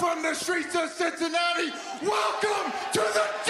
from the streets of Cincinnati, welcome to the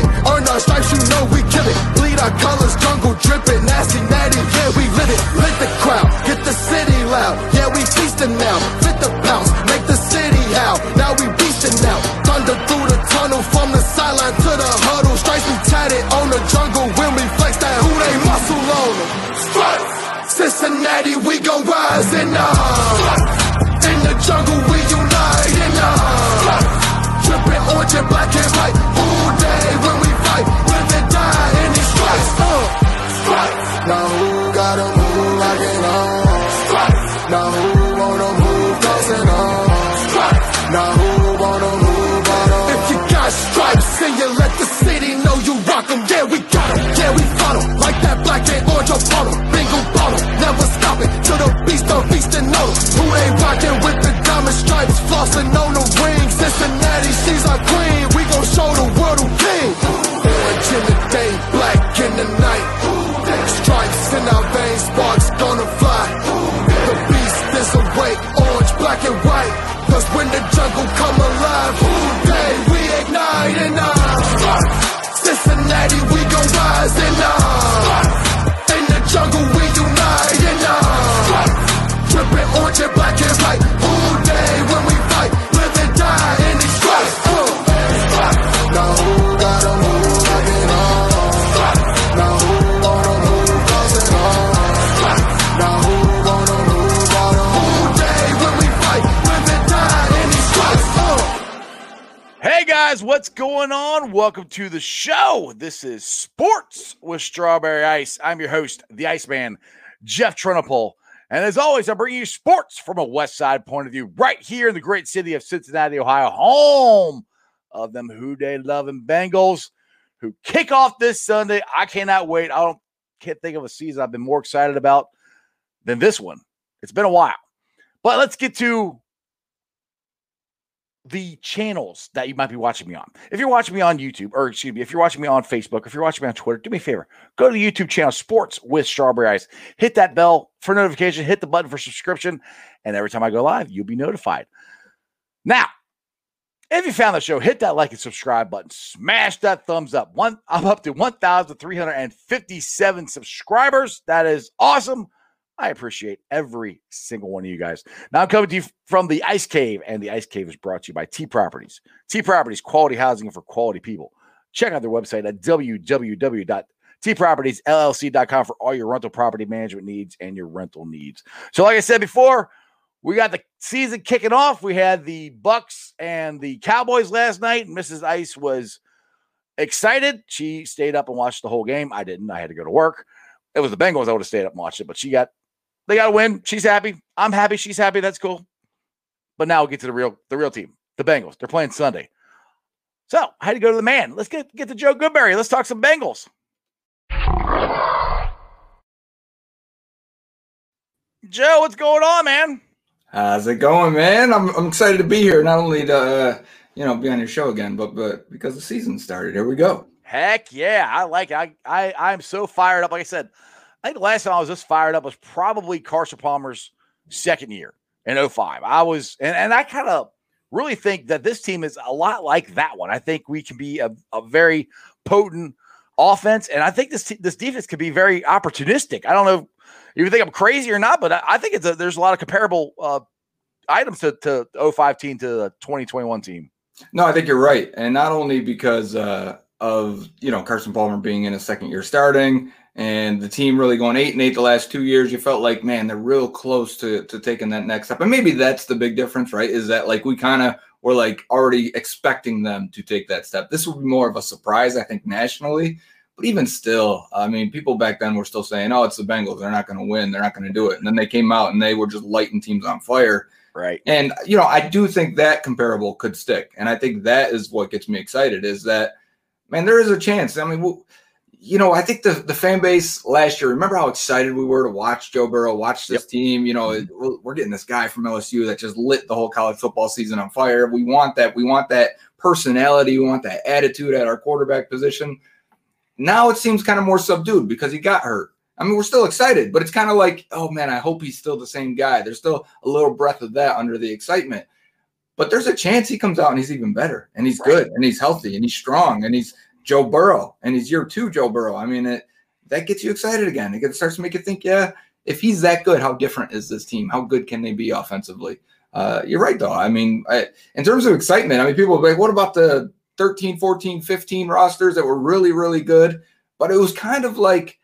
Earn our stripes, you know we got Welcome to the show. This is Sports with Strawberry Ice. I'm your host, the Iceman, Jeff Trunapole. And as always, I bring you sports from a West Side point of view, right here in the great city of Cincinnati, Ohio, home of them Who Dey loving Bengals, who kick off this Sunday. I cannot wait. I don't can't think of a season I've been more excited about than this one. It's been a while. But let's get to the channels that you might be watching me on. If you're watching me on YouTube, or excuse me, if you're watching me on Facebook, if you're watching me on Twitter, do me a favor. Go to the YouTube channel Sports with Strawberry Ice. Hit that bell for notification, hit the button for subscription, and every time I go live, you'll be notified. Now, if you found the show, hit that like and subscribe button. Smash that thumbs up. One, I'm up to 1,357 subscribers. That is awesome. I appreciate every single one of you guys. Now I'm coming to you from the Ice Cave, and the Ice Cave is brought to you by T Properties. T Properties, quality housing for quality people. Check out their website at www.tpropertiesllc.com for all your rental property management needs and your rental needs. So, like I said before, we got the season kicking off. We had the Bucs and the Cowboys last night. Mrs. Ice was excited. She stayed up and watched the whole game. I didn't. I had to go to work. It was the Bengals. I would have stayed up and watched it, but she got they got to win. She's happy. I'm happy. She's happy. That's cool. But now we'll get to the real the real team, the Bengals. They're playing Sunday. So I had to go to the man. Let's get get to Joe Goodberry. Let's talk some Bengals. Joe, what's going on, man? How's it going, man? I'm, I'm excited to be here. Not only to uh, you know be on your show again, but but because the season started. Here we go. Heck yeah, I like it. I I I'm so fired up. Like I said, I think the last time I was this fired up was probably Carson Palmer's second year in 05. I was and, and I kind of really think that this team is a lot like that one. I think we can be a, a very potent offense, and I think this this defense could be very opportunistic. I don't know if you think I'm crazy or not, but I, I think it's a, there's a lot of comparable uh, items to, to 05 team to the 2021 team. No, I think you're right, and not only because uh, of you know Carson Palmer being in a second year starting, and the team really going eight and eight the last two years. You felt like man, they're real close to to taking that next step, and maybe that's the big difference, right? Is that like we kind of were like already expecting them to take that step. This would be more of a surprise, I think, nationally. But even still, I mean, people back then were still saying, "Oh, it's the Bengals. They're not going to win. They're not going to do it." And then they came out and they were just lighting teams on fire. Right. And you know, I do think that comparable could stick, and I think that is what gets me excited. Is that man, there is a chance. I mean, we'll, you know, I think the the fan base last year. Remember how excited we were to watch Joe Burrow, watch this yep. team. You know, we're getting this guy from LSU that just lit the whole college football season on fire. We want that. We want that personality. We want that attitude at our quarterback position. Now it seems kind of more subdued because he got hurt. I mean, we're still excited, but it's kind of like, oh man, I hope he's still the same guy. There's still a little breath of that under the excitement. But there's a chance he comes out and he's even better and he's right. good and he's healthy and he's strong and he's Joe Burrow and he's year two Joe Burrow. I mean, it, that gets you excited again. It starts to make you think, yeah, if he's that good, how different is this team? How good can they be offensively? Uh, you're right, though. I mean, I, in terms of excitement, I mean, people like, what about the 13, 14, 15 rosters that were really, really good? But it was kind of like,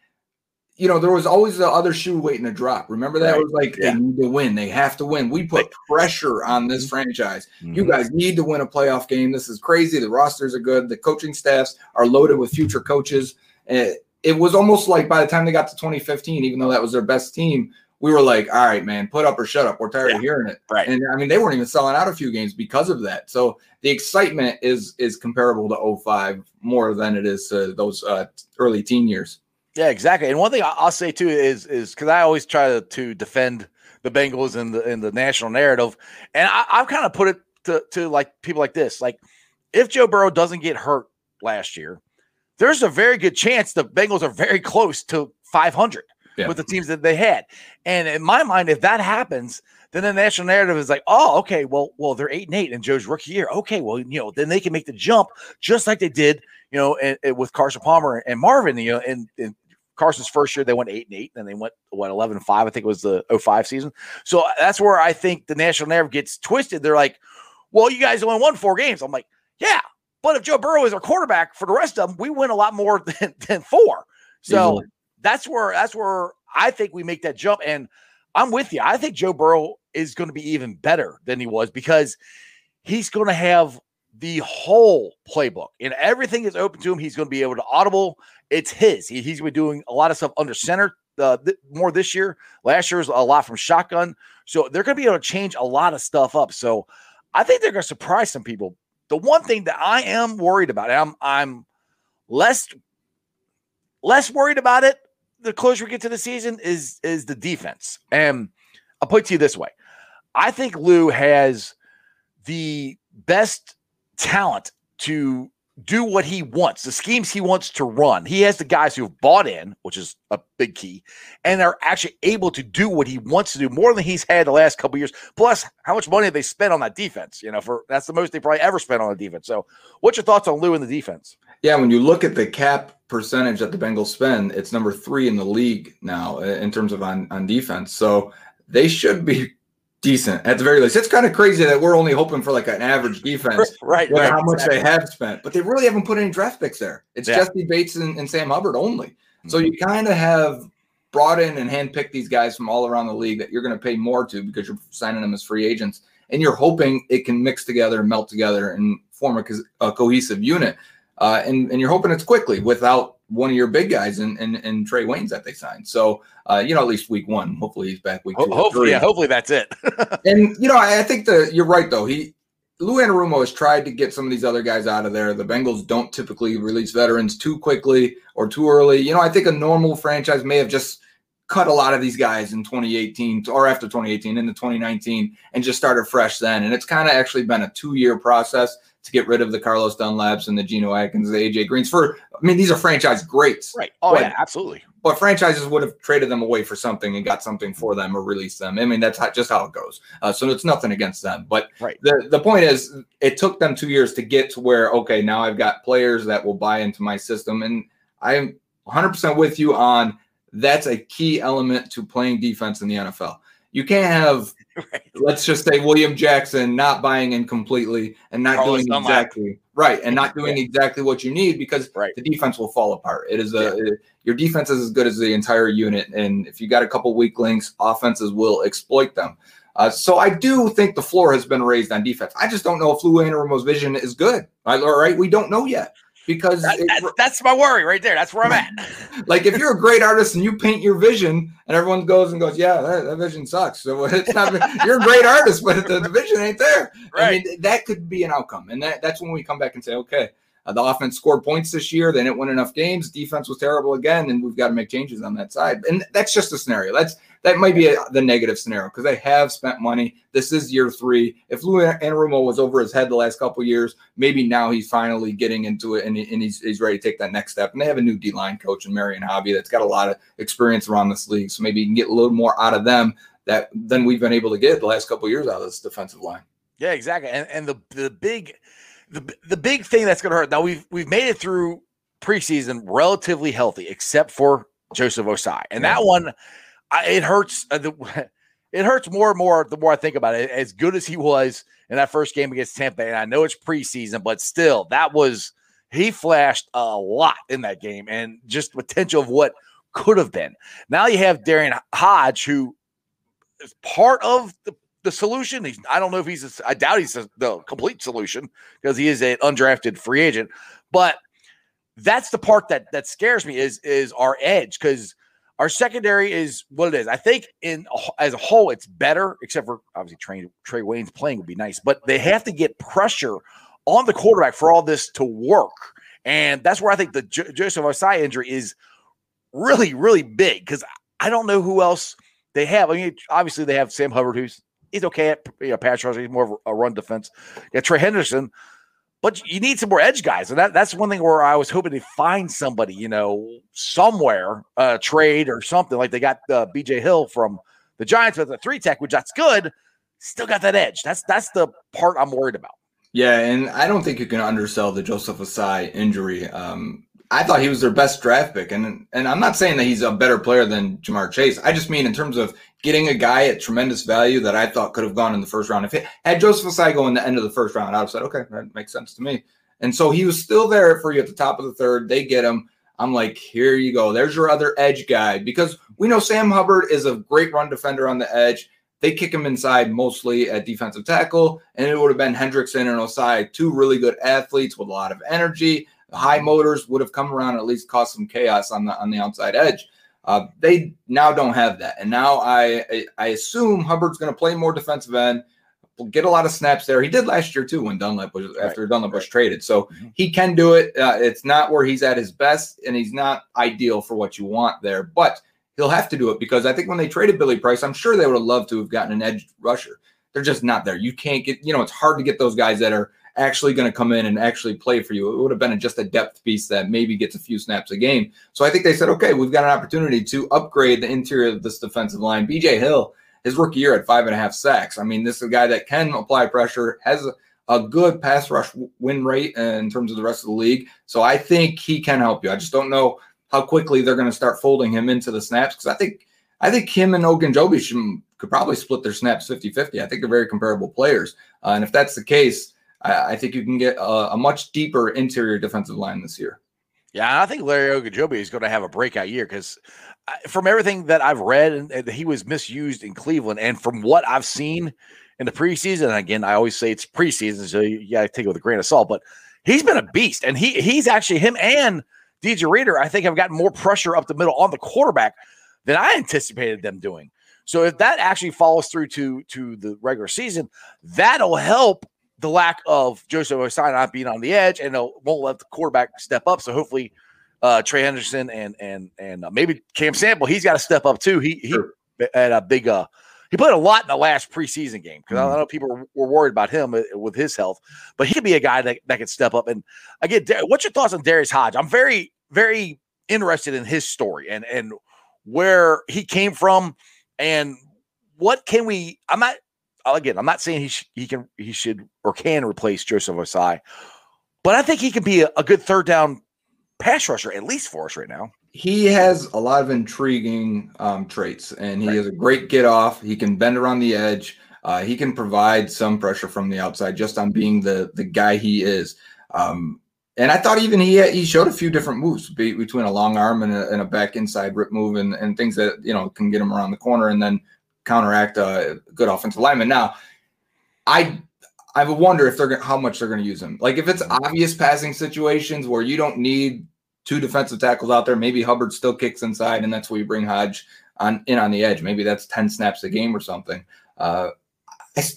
you know, there was always the other shoe waiting to drop. Remember that? Right. It was like yeah. they need to win. They have to win. We put pressure on this mm-hmm. franchise. Mm-hmm. You guys need to win a playoff game. This is crazy. The rosters are good. The coaching staffs are loaded with future coaches. It, it was almost like by the time they got to 2015, even though that was their best team, we were like, all right, man, put up or shut up. We're tired yeah. of hearing it. Right. And I mean, they weren't even selling out a few games because of that. So the excitement is is comparable to 05 more than it is to those uh, early teen years. Yeah, exactly. And one thing I'll say too is is because I always try to, to defend the Bengals in the in the national narrative, and I, I've kind of put it to, to like people like this: like if Joe Burrow doesn't get hurt last year, there's a very good chance the Bengals are very close to 500 yeah. with the teams that they had. And in my mind, if that happens, then the national narrative is like, oh, okay, well, well, they're eight and eight in Joe's rookie year. Okay, well, you know, then they can make the jump just like they did, you know, and, and with Carson Palmer and Marvin, you know, and, and Carson's first year, they went eight and eight, and then they went what eleven and five. I think it was the 05 season. So uh, that's where I think the national narrative gets twisted. They're like, "Well, you guys only won four games." I'm like, "Yeah, but if Joe Burrow is our quarterback for the rest of them, we win a lot more than, than four. So Easily. that's where that's where I think we make that jump. And I'm with you. I think Joe Burrow is going to be even better than he was because he's going to have the whole playbook and everything is open to him. He's going to be able to audible. It's his. He, he's been doing a lot of stuff under center uh, th- more this year. Last year was a lot from shotgun. So they're going to be able to change a lot of stuff up. So I think they're going to surprise some people. The one thing that I am worried about, I'm I'm less less worried about it the closer we get to the season is is the defense. And I'll put it to you this way. I think Lou has the best talent to do what he wants, the schemes he wants to run. He has the guys who have bought in, which is a big key, and are actually able to do what he wants to do more than he's had the last couple years. Plus, how much money have they spent on that defense? You know, for that's the most they probably ever spent on the defense. So, what's your thoughts on Lou and the defense? Yeah, when you look at the cap percentage that the Bengals spend, it's number three in the league now in terms of on on defense. So they should be decent at the very least. It's kind of crazy that we're only hoping for like an average defense, right? right how much they have spent, but they really haven't put any draft picks there. It's yeah. Jessie Bates and, and, Sam Hubbard only. Mm-hmm. So you kind of have brought in and handpicked these guys from all around the league that you're going to pay more to because you're signing them as free agents, and you're hoping it can mix together, melt together, and form a, co- a cohesive unit. Uh, and and you're hoping it's quickly without one of your big guys and and, and Trae Waynes that they signed. So uh, you know, at least week one. Hopefully he's back week two. Hopefully, yeah, hopefully that's it. and you know, I, I think the you're right though. He Lou Anarumo has tried to get some of these other guys out of there. The Bengals don't typically release veterans too quickly or too early. You know, I think a normal franchise may have just cut a lot of these guys in 2018 or after 2018 into 2019 and just started fresh then. And it's kind of actually been a two year process to get rid of the Carlos Dunlaps and the Geno Atkins, the AJ Greens for. I mean, these are franchise greats, Right. Oh But- yeah, absolutely. but franchises would have traded them away for something and got something for them or released them. I mean, that's how, just how it goes. Uh, so it's nothing against them. But Right. the the point is, it took them two years to get to where okay, now I've got players that will buy into my system, and I'm 100 percent with you on that's a key element to playing defense in the NFL. You can't have Right. let's just say William Jackson not buying in completely and not Carlos doing exactly right and not doing exactly what you need because Right. the defense will fall apart. It is a your defense is as good as the entire unit, and if you got a couple weak links, offenses will exploit them. Uh, so I do think the floor has been raised on defense. I just don't know if Lou Anarumo's vision is good. All right, we don't know yet because That- it- that's, that's my worry right there. That's where I'm at. like if you're a great artist and you paint your vision and everyone goes and goes yeah that, that vision sucks. So it's not you're a great artist but the, the vision ain't there. I mean that could be an outcome. And that, that's when we come back and say okay uh, the offense scored points this year. They didn't win enough games. Defense was terrible again and we've got to make changes on that side. And that's just a scenario. That's that might be a, the negative scenario because they have spent money this is year three if Lou Anarumo was over his head the last couple years maybe now he's finally getting into it and, he- and he's, he's ready to take that next step. And they have a new D line coach in Marion Hobby that's got a lot of experience around this league. So maybe you can get a little more out of them that than we've been able to get the last couple of years out of this defensive line. Yeah, exactly. And and the the big the the big thing that's going to hurt. Now we've we've made it through preseason relatively healthy, except for Joseph Ossai, and that one I, it hurts. Uh, the, it hurts more and more the more I think about it. As good as he was in that first game against Tampa, and I know it's preseason, but still, that was he flashed a lot in that game, and just potential of what could have been. Now you have Darius Hodge, who is part of the the solution. He's, I don't know if he's, a, I doubt he's a, the complete solution because he is an undrafted free agent. But that's the part that that scares me is is our edge because our secondary is what it is. I think in as a whole, it's better, except for obviously Trae, Trae Waynes playing would be nice, but they have to get pressure on the quarterback for all this to work. And that's where I think the Jo- Joseph Ossai injury is really, really big because I don't know who else they have. I mean, obviously they have Sam Hubbard, who's he's okay at you know, pass rush. He's more of a run defense. Yeah, Trey Hendrickson, but you need some more edge guys, and that, that's one thing where I was hoping to find somebody, you know, somewhere, uh, trade or something like they got uh, B.J. Hill from the Giants with a three tech, which that's good. Still got that edge. That's that's the part I'm worried about. Yeah, and I don't think you can undersell the Joseph Ossai injury. Um, I thought he was their best draft pick, and and I'm not saying that he's a better player than Ja'Marr Chase. I just mean in terms of getting a guy at tremendous value that I thought could have gone in the first round. If it had Joseph Ossai go in the end of the first round, I'd have said, okay, that makes sense to me. And so he was still there for you at the top of the third. They get him. I'm like, here you go. There's your other edge guy because we know Sam Hubbard is a great run defender on the edge. They kick him inside mostly at defensive tackle, and it would have been Hendrickson and Ossai, two really good athletes with a lot of energy. High motors would have come around and at least caused some chaos on the on the outside edge. Uh, they now don't have that, and now I I, assume Hubbard's going to play more defensive end, get a lot of snaps there. He did last year too when Dunlap was after Dunlap was traded, so Mhm. he can do it. Uh, it's not where he's at his best, and he's not ideal for what you want there, but he'll have to do it because I think when they traded Billy Price, I'm sure they would have loved to have gotten an edge rusher. They're just not there. You can't get, you know, it's hard to get those guys that are actually going to come in and actually play for you. It would have been just a depth piece that maybe gets a few snaps a game. So I think they said, okay, we've got an opportunity to upgrade the interior of this defensive line. BJ Hill, his rookie year at five and a half sacks. I mean, this is a guy that can apply pressure, has a, a good pass rush win rate in terms of the rest of the league. So I think he can help you. I just don't know how quickly they're going to start folding him into the snaps because I think I think him and Ogunjobi should, could probably split their snaps 50-50. I think they're very comparable players. Uh, and if that's the case, I, I think you can get a, a much deeper interior defensive line this year. Yeah, I think Larry Ogunjobi is going to have a breakout year because uh, from everything that I've read, and, and he was misused in Cleveland, and from what I've seen in the preseason, again, I always say it's preseason, so you got to take it with a grain of salt. But he's been a beast, and he he's actually him and DJ Reader, I think, have gotten more pressure up the middle on the quarterback than I anticipated them doing. So if that actually follows through to to the regular season, that'll help the lack of Joseph Ossai being on the edge, and won't let the quarterback step up. So hopefully, uh, Trey Hendrickson and and and uh, maybe Cam Sample, he's got to step up too. He he Sure. had a big uh he played a lot in the last preseason game because Mhm. I know people were, were worried about him uh, with his health, but he could be a guy that, that could step up. And again, what's your thoughts on Darius Hodge? I'm very, very interested in his story and and where he came from and what can we. I'm not again. I'm not saying he sh- he can he should or can replace Joseph Ossai, but I think he can be a, a good third down pass rusher at least for us right now. he has a lot of intriguing um, traits, and he Right. has a great get off. He can bend around the edge. Uh, he can provide some pressure from the outside just on being the the guy he is. Um, and I thought even he he showed a few different moves be, between a long arm and a, and a back inside rip move and, and things that you know can get him around the corner and then counteract a good offensive lineman. Now, I I wonder if they're gonna, how much they're going to use him. Like if it's obvious passing situations where you don't need two defensive tackles out there, maybe Hubbard still kicks inside, and that's where you bring Hodge on in on the edge. Maybe that's ten snaps a game or something. Uh,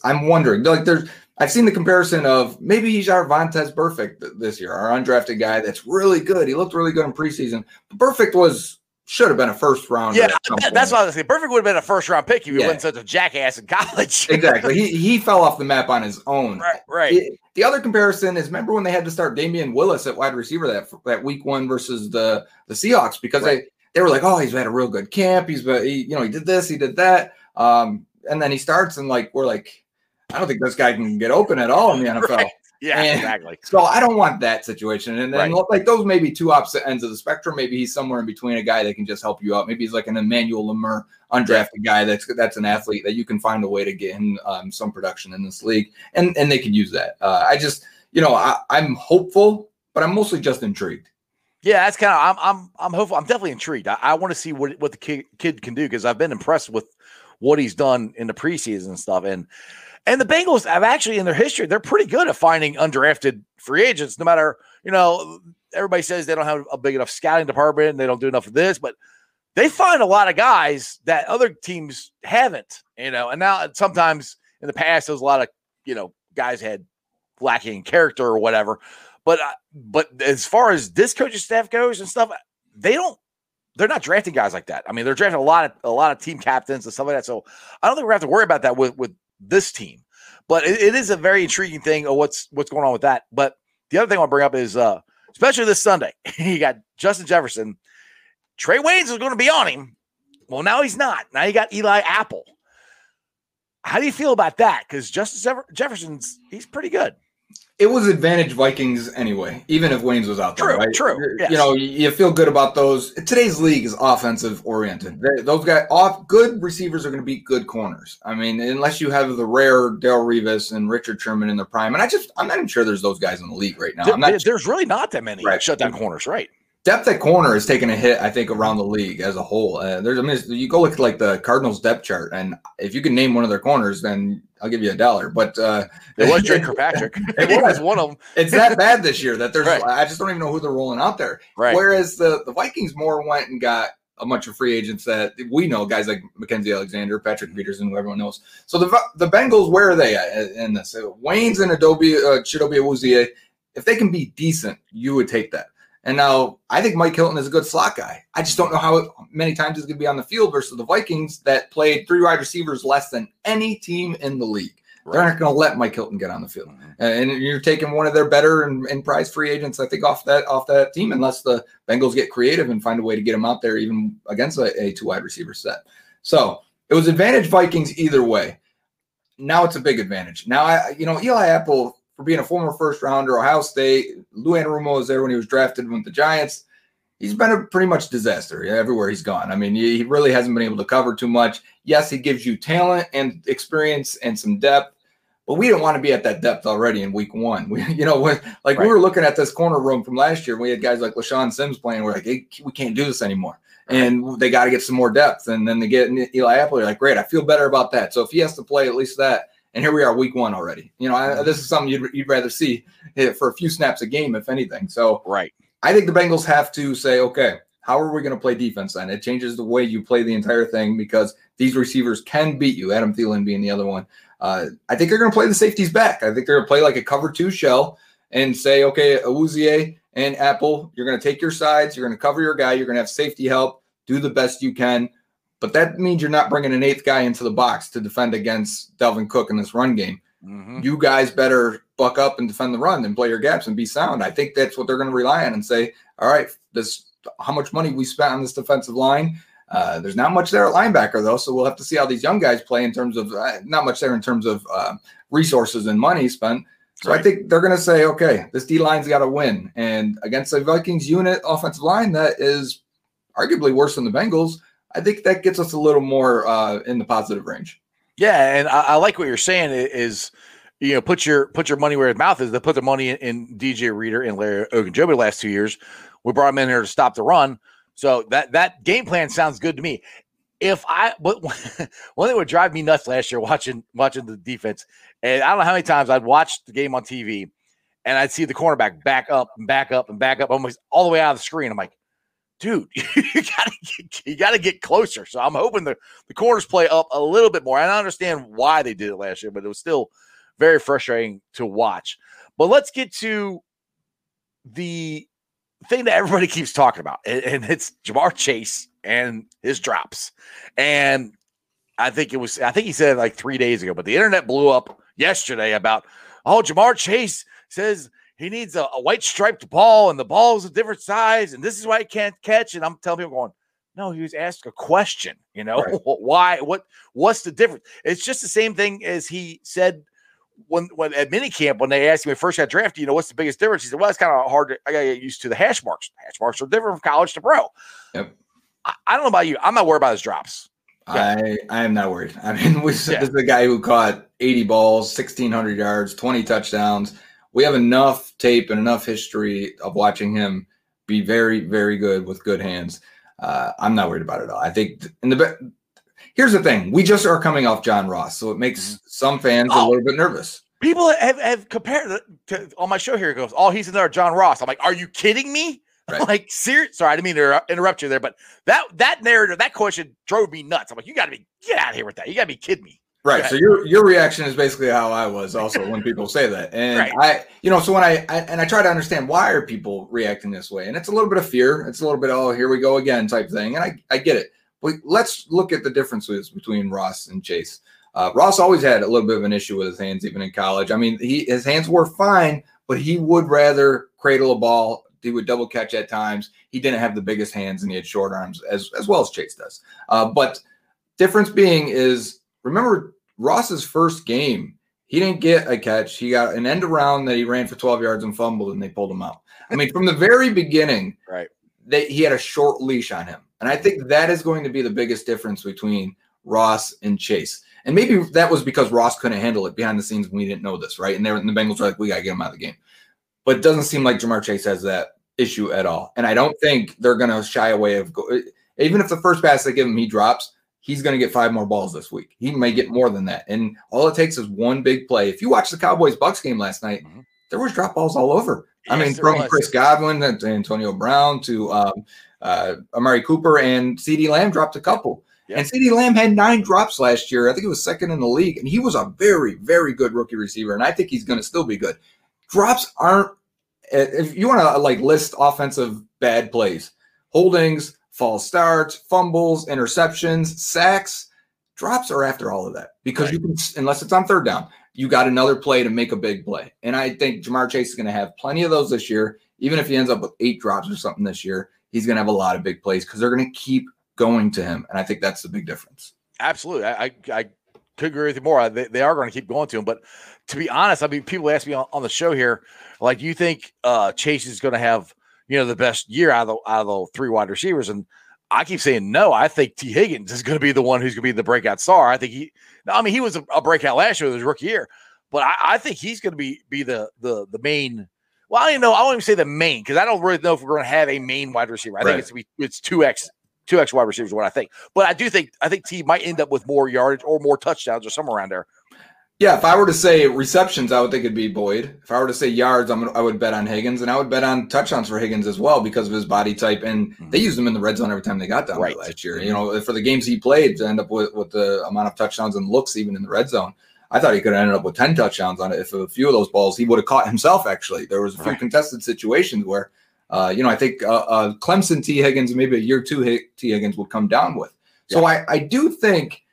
I, am wondering. Like there's, I've seen the comparison of maybe he's our Vontaze Burfict this year, our undrafted guy that's really good. He looked really good in preseason. Burfict was should have been a first round. Yeah, that- that's what I was saying. Burfict would have been a first round pick if he Yeah. wasn't such a jackass in college. exactly. He he fell off the map on his own. right, right. It- the other comparison is remember when they had to start Damion Willis at wide receiver that that week one versus the the Seahawks because Right. they they were like, oh, he's had a real good camp. He's but he, you know, he did this, he did that, um, and then he starts and like we're like, I don't think this guy can get open at all in the NFL. Right. Yeah, and- exactly. So I don't want that situation. And then Right. like those maybe two opposite ends of the spectrum. Maybe he's somewhere in between a guy that can just help you out. Maybe he's like an Emmanuel Lamur undrafted guy that's that's an athlete that you can find a way to get him um, some production in this league, and and they could use that. Uh, I just you know I, I'm hopeful, but I'm mostly just intrigued. Yeah, that's kind of. I'm. I'm. I'm hopeful. I'm definitely intrigued. I, I want to see what what the kid, kid can do because I've been impressed with what he's done in the preseason and stuff. And and the Bengals have actually in their history they're pretty good at finding undrafted free agents. No matter you know everybody says they don't have a big enough scouting department and they don't do enough of this, but they find a lot of guys that other teams haven't. You know, and now sometimes in the past there's a lot of you know guys had lacking character or whatever. But uh, but as far as this coaching staff goes and stuff, they don't. They're not drafting guys like that. I mean, they're drafting a lot of a lot of team captains and stuff like that. So I don't think we're gonna have to worry about that with with this team. But it, it is a very intriguing thing of what's what's going on with that. But the other thing I want to bring up is, uh, especially this Sunday, you got Justin Jefferson. Trae Waynes is going to be on him. Well, now he's not. Now you got Eli Apple. How do you feel about that? Because Justin Jefferson's he's pretty good. It was advantage Vikings anyway, even if Waynes was out there. True, right? true, You- yes. You know, you, feel good about those. Today's league is offensive oriented. They- Those guys, off good receivers are going to be good corners. I mean, unless you have the rare Darrelle Revis and Richard Sherman in their prime, and I just I'm not even sure there's those guys in the league right now. There- I'm not there- there's really not that many Right. shutdown corners, right? depth at corner is taking a hit. I think around the league as a whole. Uh, there's, I mean, you go look at like the Cardinals depth chart, and if you can name one of their corners, then I'll give you a dollar. But uh, It was Drake Kirkpatrick. It was. one of them. it's that bad this year that there's. Right. I just don't even know who they're rolling out there. Right. Whereas the the Vikings more went and got a bunch of free agents that we know, guys like Mackensie Alexander, Patrick Peterson, who everyone knows. So the the Bengals, where are they at in this? Waynes and Adobe uh, Chidobe Awuzie, if they can be decent, you would take that. And now I think Mike Hilton is a good slot guy. I just don't know how many times he's going to be on the field versus the Vikings that played three wide receivers less than any team in the league. They're not going to let Mike Hilton get on the field, Mhm. and you're taking one of their better and, and prize free agents, I think, off that off that team, unless the Bengals get creative and find a way to get him out there, even against a, a two wide receiver set. So it was advantage Vikings either way. Now it's a big advantage. Now I, you know, Eli Apple for being a former first rounder, Ohio State. Lou Anarumo was there when he was drafted with the Giants. He's been a pretty much disaster everywhere he's gone. I mean, he really hasn't been able to cover too much. Yes, he gives you talent and experience and some depth, but we didn't want to be at that depth already in week one. We, you know, like we were looking at this corner room from last year. We had guys like LeShaun Sims playing. We're like, hey, we can't do this anymore. And they got to get some more depth. And then they get Eli Apple. You're like, great, I feel better about that. So if he has to play at least that, and here we are, week one already. You know, I, this is something you'd, you'd rather see for a few snaps a game, if anything. So Right. I think the Bengals have to say, okay, how are we going to play defense then? It changes the way you play the entire thing because these receivers can beat you. Adam Thielen being the other one. Uh, I think they're going to play the safeties back. I think they're going to play like a cover two shell and say, okay, Awuzie and Apple, you're going to take your sides, you're going to cover your guy, you're going to have safety help, do the best you can. But that means you're not bringing an eighth guy into the box to defend against Dalvin Cook in this run game. Mhm. You guys better buck up and defend the run and play your gaps and be sound. I think that's what they're going to rely on and say, all right, this how much money we spent on this defensive line. Uh, there's not much there at linebacker though, so we'll have to see how these young guys play in terms of uh, not much there in terms of uh, resources and money spent. So I think they're going to say, okay, this D line's got to win, and against the Vikings unit offensive line that is arguably worse than the Bengals, I think that gets us a little more uh, in the positive range. Yeah, and I, I like what you're saying is, you know, put your put your money where his mouth is. They put their money in, in DJ Reader and Larry Ogunjobi the last two years. We brought him in here to stop the run. So that that game plan sounds good to me. If I but one thing would drive me nuts last year watching watching the defense, and I don't know how many times I'd watch the game on TV and I'd see the cornerback back up and back up and back up almost all the way out of the screen. I'm like, dude, you gotta get, you gotta get closer. So I'm hoping the the corners play up a little bit more. And I understand why they did it last year, but it was still very frustrating to watch. But let's get to the thing that everybody keeps talking about, and, and it's Ja'Marr Chase and his drops. And I think it was, I think he said like three days ago, but the internet blew up yesterday about, oh, Ja'Marr Chase says he needs a, a white striped ball and the ball is a different size, and this is why he can't catch. And I'm telling people going, no, he was asked a question, you know, Right. why, what, what's the difference? It's just the same thing as he said when, when at minicamp, when they asked him when first got drafted, you know, what's the biggest difference? He said, well, it's kind of hard to, I got to get used to the hash marks. Hash marks are different from college to pro. Yep. I, I don't know about you. I'm not worried about his drops. I I am not worried. I mean, we, Yeah. this is a guy who caught 80 balls, 1,600 yards, 20 touchdowns. We have enough tape and enough history of watching him be very, very good with good hands. Uh, I'm not worried about it at all. I think th- in the here's the thing: we just are coming off John Ross, so it makes some fans a Oh. little bit nervous. People have, have compared to on my show here. It goes, oh, he's another John Ross. I'm like, are you kidding me? Right. like, serious? Sorry, I didn't mean to interrupt you there, but that that narrative, that question drove me nuts. I'm like, you got to be get out of here with that. You got to be kidding me. Right. So your your reaction is basically how I was also when people say that. And Right. I you know, so when I, I and I try to understand why are people reacting this way. And it's a little bit of fear. It's a little bit, oh, here we go again type thing. And I, I get it. But let's look at the differences between Ross and Chase. Uh, Ross always had a little bit of an issue with his hands, even in college. I mean, he his hands were fine, but he would rather cradle a ball. He would double catch at times. He didn't have the biggest hands, and he had short arms as as well as Chase does. Uh, but difference being is remember Ross's first game, he didn't get a catch. He got an end around that he ran for 12 yards and fumbled, and they pulled him out. I mean, from the very beginning, Right. they, he had a short leash on him. And I think that is going to be the biggest difference between Ross and Chase. And maybe that was because Ross couldn't handle it behind the scenes when we didn't know this, right? And, they were, and the Bengals were like, we got to get him out of the game. But it doesn't seem like Ja'Marr Chase has that issue at all. And I don't think they're going to shy away of go, even if the first pass they give him he drops, he's going to get five more balls this week. He may get more than that. And all it takes is one big play. If you watch the Cowboys Bucs game last night, Mhm. there was drop balls all over. I mean, from was. Chris Godwin to Antonio Brown to um, uh, Amari Cooper and CeeDee Lamb dropped a couple. Yeah. And CeeDee Lamb had nine drops last year. I think he was second in the league, and he was a very, very good rookie receiver. And I think he's going to still be good. Drops aren't. If you want to like list offensive bad plays, holdings, false starts, fumbles, interceptions, sacks, drops are after all of that because Right. you can, unless it's on third down, you got another play to make a big play. And I think Ja'Marr Chase is going to have plenty of those this year. Even if he ends up with eight drops or something this year, he's going to have a lot of big plays because they're going to keep going to him. And I think that's the big difference. Absolutely. I, I, I could agree with you more. They, they are going to keep going to him. But to be honest, I mean, people ask me on, on the show here, like, do you think uh, Chase is going to have, you know, the best year out of the, out of the three wide receivers? And I keep saying no. I think Tee Higgins is going to be the one who's going to be the breakout star. I think he, I mean, he was a, a breakout last year with his rookie year, but I, I think he's going to be be the the the main. Well, I don't even know. I won't even say the main because I don't really know if we're going to have a main wide receiver. I Right. think it's gonna be it's two x two x wide receivers. What I think, but I do think I think Tee might end up with more yardage or more touchdowns or somewhere around there. Yeah, if I were to say receptions, I would think it'd be Boyd. If I were to say yards, I'm I would bet on Higgins, and I would bet on touchdowns for Higgins as well because of his body type. And they used him in the red zone every time they got down there Right. last year. You know, for the games he played to end up with, with the amount of touchdowns and looks even in the red zone, I thought he could have ended up with ten touchdowns on it. If a few of those balls he would have caught himself. Actually, there was a few Right. contested situations where, uh, you know, I think uh, uh, Clemson Tee Higgins, maybe a year two Tee Higgins would come down with. So I, I do think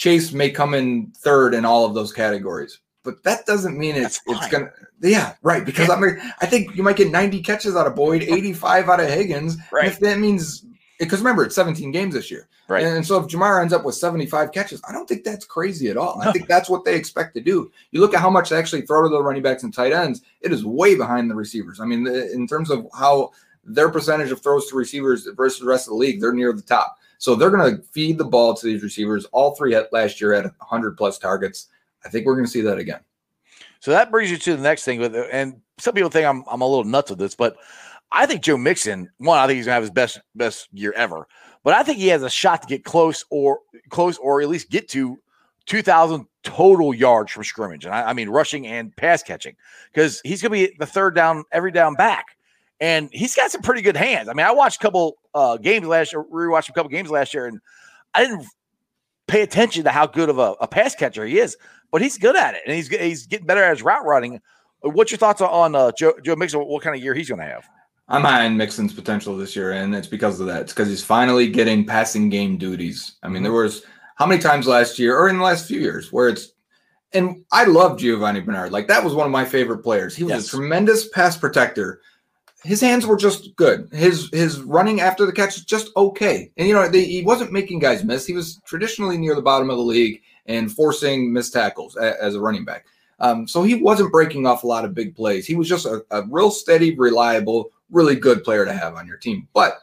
Chase may come in third in all of those categories, but that doesn't mean it's it's gonna yeah right because I'm I think you might get 90 catches out of Boyd, 85 out of Higgins, Right. if that means because remember it's 17 games this year, Right. And, so if Ja'Marr ends up with 75 catches, I don't think that's crazy at all. I think that's what they expect to do. You look at how much they actually throw to the running backs and tight ends; it is way behind the receivers. I mean, in terms of how their percentage of throws to receivers versus the rest of the league, they're near the top. So they're going to feed the ball to these receivers. All three at last year had 100 plus targets. I think we're going to see that again. So that brings you to the next thing and some people think I'm I'm a little nuts with this, but I think Joe Mixon, one, I think he's gonna have his best best year ever. But I think he has a shot to get close or close or at least get to 2,000 total yards from scrimmage. And I, I mean, rushing and pass catching because he's going to be the third down, every down back. And he's got some pretty good hands. I mean, I watched a couple uh, games last year, rewatched a couple games last year, and I didn't pay attention to how good of a, a pass catcher he is, but he's good at it. And he's, he's getting better at his route running. What's your thoughts on uh, Joe, Joe Mixon? What kind of year he's going to have? I'm high on Mixon's potential this year, and it's because of that. It's because he's finally getting passing game duties. I mean, there was how many times last year or in the last few years where it's and I love Giovani Bernard. Like that was one of my favorite players. He was Yes. a tremendous pass protector. His hands were just good. His his running after the catch is just okay. And you know, they, he wasn't making guys miss. He was traditionally near the bottom of the league and forcing missed tackles a- as a running back. Um, so he wasn't breaking off a lot of big plays. He was just a, a real steady, reliable, really good player to have on your team. But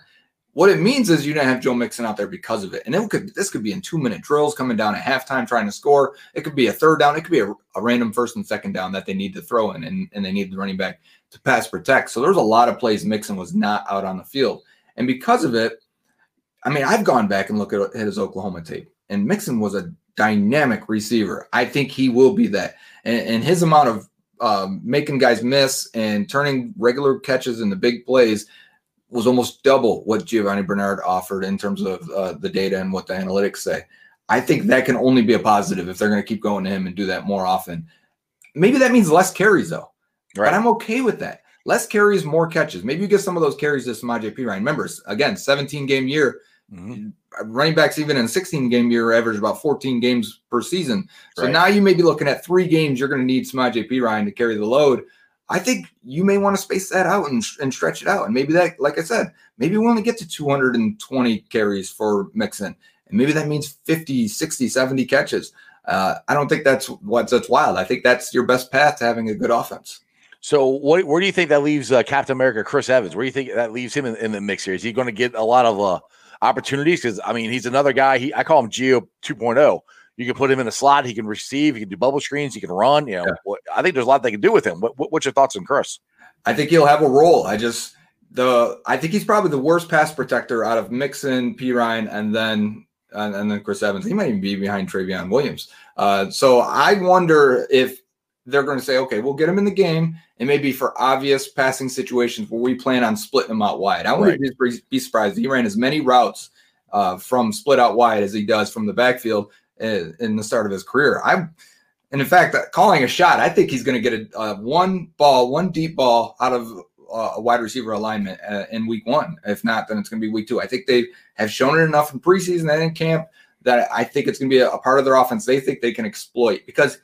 what it means is you don't have Joe Mixon out there because of it. And it could this could be in two minute drills coming down at halftime trying to score. It could be a third down. It could be a, a random first and second down that they need to throw in, and, and they need the running back to pass protect. So there was a lot of plays Mixon was not out on the field. And because of it, I mean, I've gone back and looked at his Oklahoma tape, and Mixon was a dynamic receiver. I think he will be that. And, and his amount of um, making guys miss and turning regular catches into big plays was almost double what Giovani Bernard offered in terms of uh, the data and what the analytics say. I think that can only be a positive if they're going to keep going to him and do that more often. Maybe that means less carries though, Right. but I'm okay with that. Less carries, more catches. Maybe you get some of those carries to Samaje Perine. Remember, again, 17 game year. Mhm. Running backs, even in 16 game year, average about 14 games per season. So Right. now you may be looking at three games. You're going to need Samaje Perine to carry the load. I think you may want to space that out and, and stretch it out. And maybe that, like I said, maybe we only get to 220 carries for Mixon. And maybe that means 50, 60, 70 catches. Uh, I don't think that's what's that's wild. I think that's your best path to having a good offense. So, what, where do you think that leaves uh, Captain America, Chris Evans? Where do you think that leaves him in, in the mix here? Is he going to get a lot of uh, opportunities? Because I mean, he's another guy. He I call him Gio 2.0. You can put him in a slot. He can receive. He can do bubble screens. He can run. You know, Yeah. I think there's a lot they can do with him. What, what, what's your thoughts on Chris? I think he'll have a role. I just the I think he's probably the worst pass protector out of Mixon, Perine, and then and, and then Chris Evans. He might even be behind Trayveon Williams. Uh, so I wonder if they're going to say, okay, we'll get him in the game, and maybe for obvious passing situations where we plan on splitting him out wide. I wouldn't be, be surprised he ran as many routes uh, from split out wide as he does from the backfield in, in the start of his career. I'm, and in fact, uh, calling a shot, I think he's going to get a, uh, one ball, one deep ball out of uh, a wide receiver alignment uh, in week one. If not, then it's going to be week two. I think they have shown it enough in preseason and in camp that I think it's going to be a, a part of their offense they think they can exploit because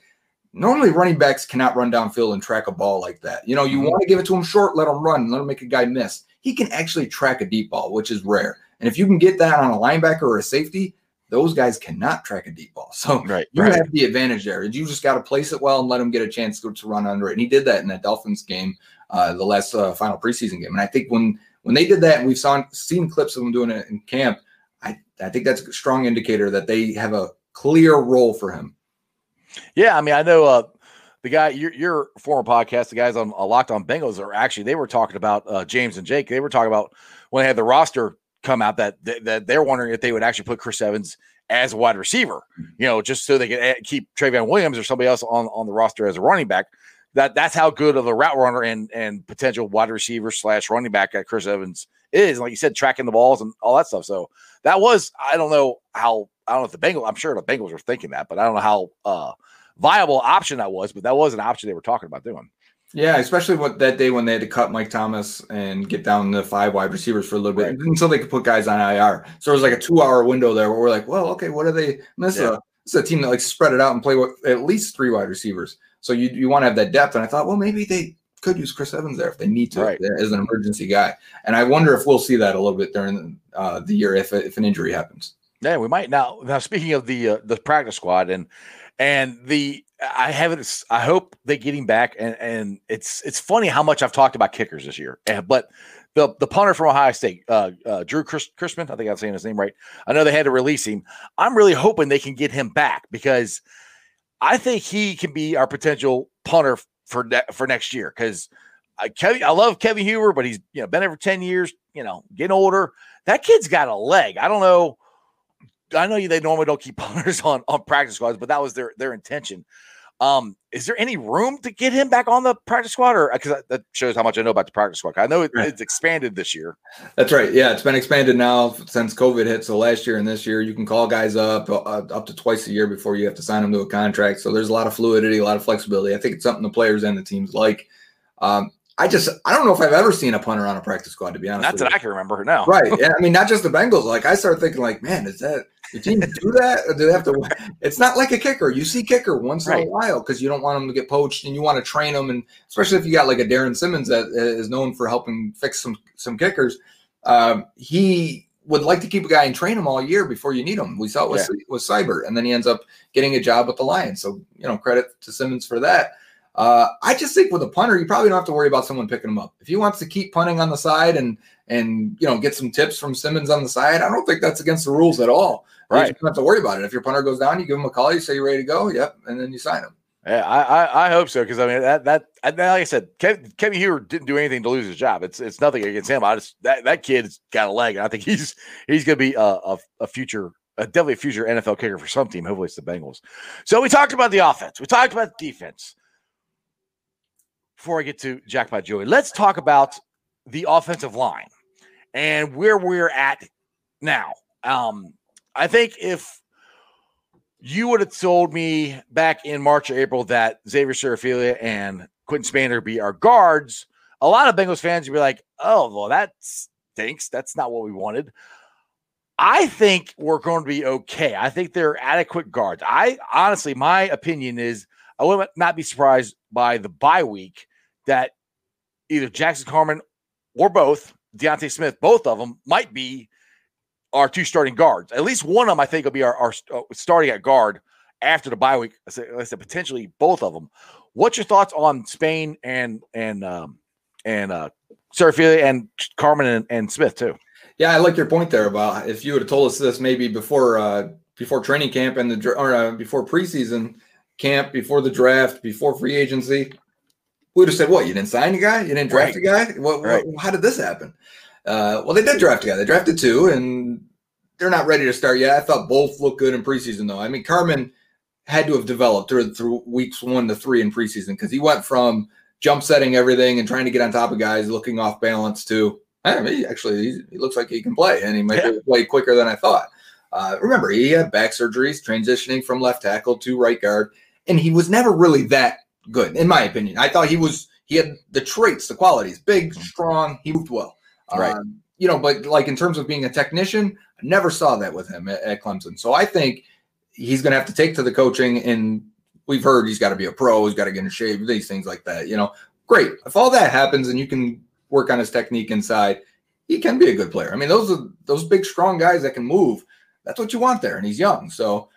normally running backs cannot run downfield and track a ball like that. You know, you Mhm. want to give it to him short, let him run, let him make a guy miss. He can actually track a deep ball, which is rare. And if you can get that on a linebacker or a safety, those guys cannot track a deep ball. So Right. you right. have the advantage there. You just got to place it well and let him get a chance to, to run under it. And he did that in that Dolphins game, uh, the last uh, final preseason game. And I think when when they did that, and we've saw, seen clips of them doing it in camp, I, I think that's a strong indicator that they have a clear role for him. Yeah, I mean, I know uh, the guy your your former podcast, the guys on uh, Locked On Bengals are actually they were talking about uh, James and Jake. They were talking about when they had the roster come out that that, that they're wondering if they would actually put Chris Evans as a wide receiver, you know, just so they could add, keep Trayveon Williams or somebody else on on the roster as a running back. That that's how good of a route runner and and potential wide receiver slash running back that Chris Evans is. Like you said, tracking the balls and all that stuff. So that was I don't know how I don't know if the Bengals. I'm sure the Bengals were thinking that, but I don't know how uh, viable option that was. But that was an option they were talking about doing. Yeah, especially what that day when they had to cut Mike Thomas and get down to five wide receivers for a little bit Right. until they could put guys on IR. So it was like a two hour window there where we're like, well, okay, what are they? This, is, Yeah. a, this is a team that like spread it out and play with at least three wide receivers. So you, you want to have that depth. And I thought, well, maybe they could use Chris Evans there if they need to Right. as an emergency guy. And I wonder if we'll see that a little bit during uh, the year if, if an injury happens. Yeah, we might now. Now, speaking of the uh, the practice squad and and the I haven't. I hope they get him back. And and it's it's funny how much I've talked about kickers this year. But the the punter from Ohio State, uh, uh, Drue Chris, Chrisman, I think I'm saying his name right. I know they had to release him. I'm really hoping they can get him back because I think he can be our potential punter for ne- for next year. Because I, Kevin, I love Kevin Huber, but he's you know been there for ten years. You know, getting older. That kid's got a leg. I don't know. I know they normally don't keep punters on on practice squads, but that was their their intention. Um, is there any room to get him back on the practice squad, or because that, that shows how much I know about the practice squad? I know it, it's expanded this year. That's right. Yeah, it's been expanded now since COVID hit. So last year and this year, you can call guys up uh, up to twice a year before you have to sign them to a contract. So there's a lot of fluidity, a lot of flexibility. I think it's something the players and the teams like. Um, I just I don't know if I've ever seen a punter on a practice squad. To be honest, Not that you. I can remember. No, right? Yeah, I mean, not just the Bengals. Like I started thinking, like, man, is that the team do that? Or do they have to? It's not like a kicker. You see kicker once in a while because you don't want them to get poached and you want to train them, and especially if you got like a Darrin Simmons that is known for helping fix some some kickers. Um, he would like to keep a guy and train him all year before you need him. We saw it with, with Seibert, and then he ends up getting a job with the Lions. So you know, credit to Simmons for that. Uh, I just think with a punter, you probably don't have to worry about someone picking him up. If he wants to keep punting on the side and and you know get some tips from Simmons on the side, I don't think that's against the rules at all. Right, You don't have to worry about it. If your punter goes down, you give him a call, you say you're ready to go, yep, and then you sign him. Yeah, I, I I hope so because I mean that that I, like I said, Kevin, Kevin Huber didn't do anything to lose his job. It's it's nothing against him. I just that that kid's got a leg, and I think he's he's going to be a, a a future. A definitely a future NFL kicker for some team. Hopefully, it's the Bengals. So we talked about the offense. We talked about the defense. Before I get to Jackpot Joey, let's talk about the offensive line and where we're at now. Um, I think if you would have told me back in March or April that Xavier Su'a-Filo and Quinton Spander be our guards, a lot of Bengals fans would be like, oh, well, that stinks. That's not what we wanted. I think we're going to be okay. I think they're adequate guards. I honestly, my opinion is I would not be surprised by the bye week that either Jackson Carman or both, D'Ante Smith, both of them might be our two starting guards. At least one of them, I think, will be our, our uh, starting at guard after the bye week. I said, I said potentially both of them. What's your thoughts on Spain and and um, and uh, Su'a-Filo and Carman and, and Smith too? Yeah, I like your point there about if you would have told us this maybe before uh before training camp and the or uh, before preseason camp, before the draft, before free agency, we would have said, "What? You didn't sign a guy? You didn't draft Right. a guy? What, what- How did this happen?" Uh, well, they did draft a guy. They drafted two, and they're not ready to start yet. I thought both looked good in preseason, though. I mean, Carman had to have developed through, through weeks one to three in preseason because he went from jump setting everything and trying to get on top of guys, looking off balance to I mean, he actually he, he looks like he can play, and he might be able to play quicker than I thought. Uh, remember, he had back surgeries, transitioning from left tackle to right guard, and he was never really that good, in my opinion. I thought he was he had the traits, the qualities, big, strong, he moved well. Right. Um, you know, but like in terms of being a technician, I never saw that with him at, at Clemson. So I think he's going to have to take to the coaching, and we've heard he's got to be a pro, he's got to get in shape, these things like that. You know, great if all that happens and you can work on his technique inside, he can be a good player. I mean, those are those big, strong guys that can move. That's what you want there, and he's young. So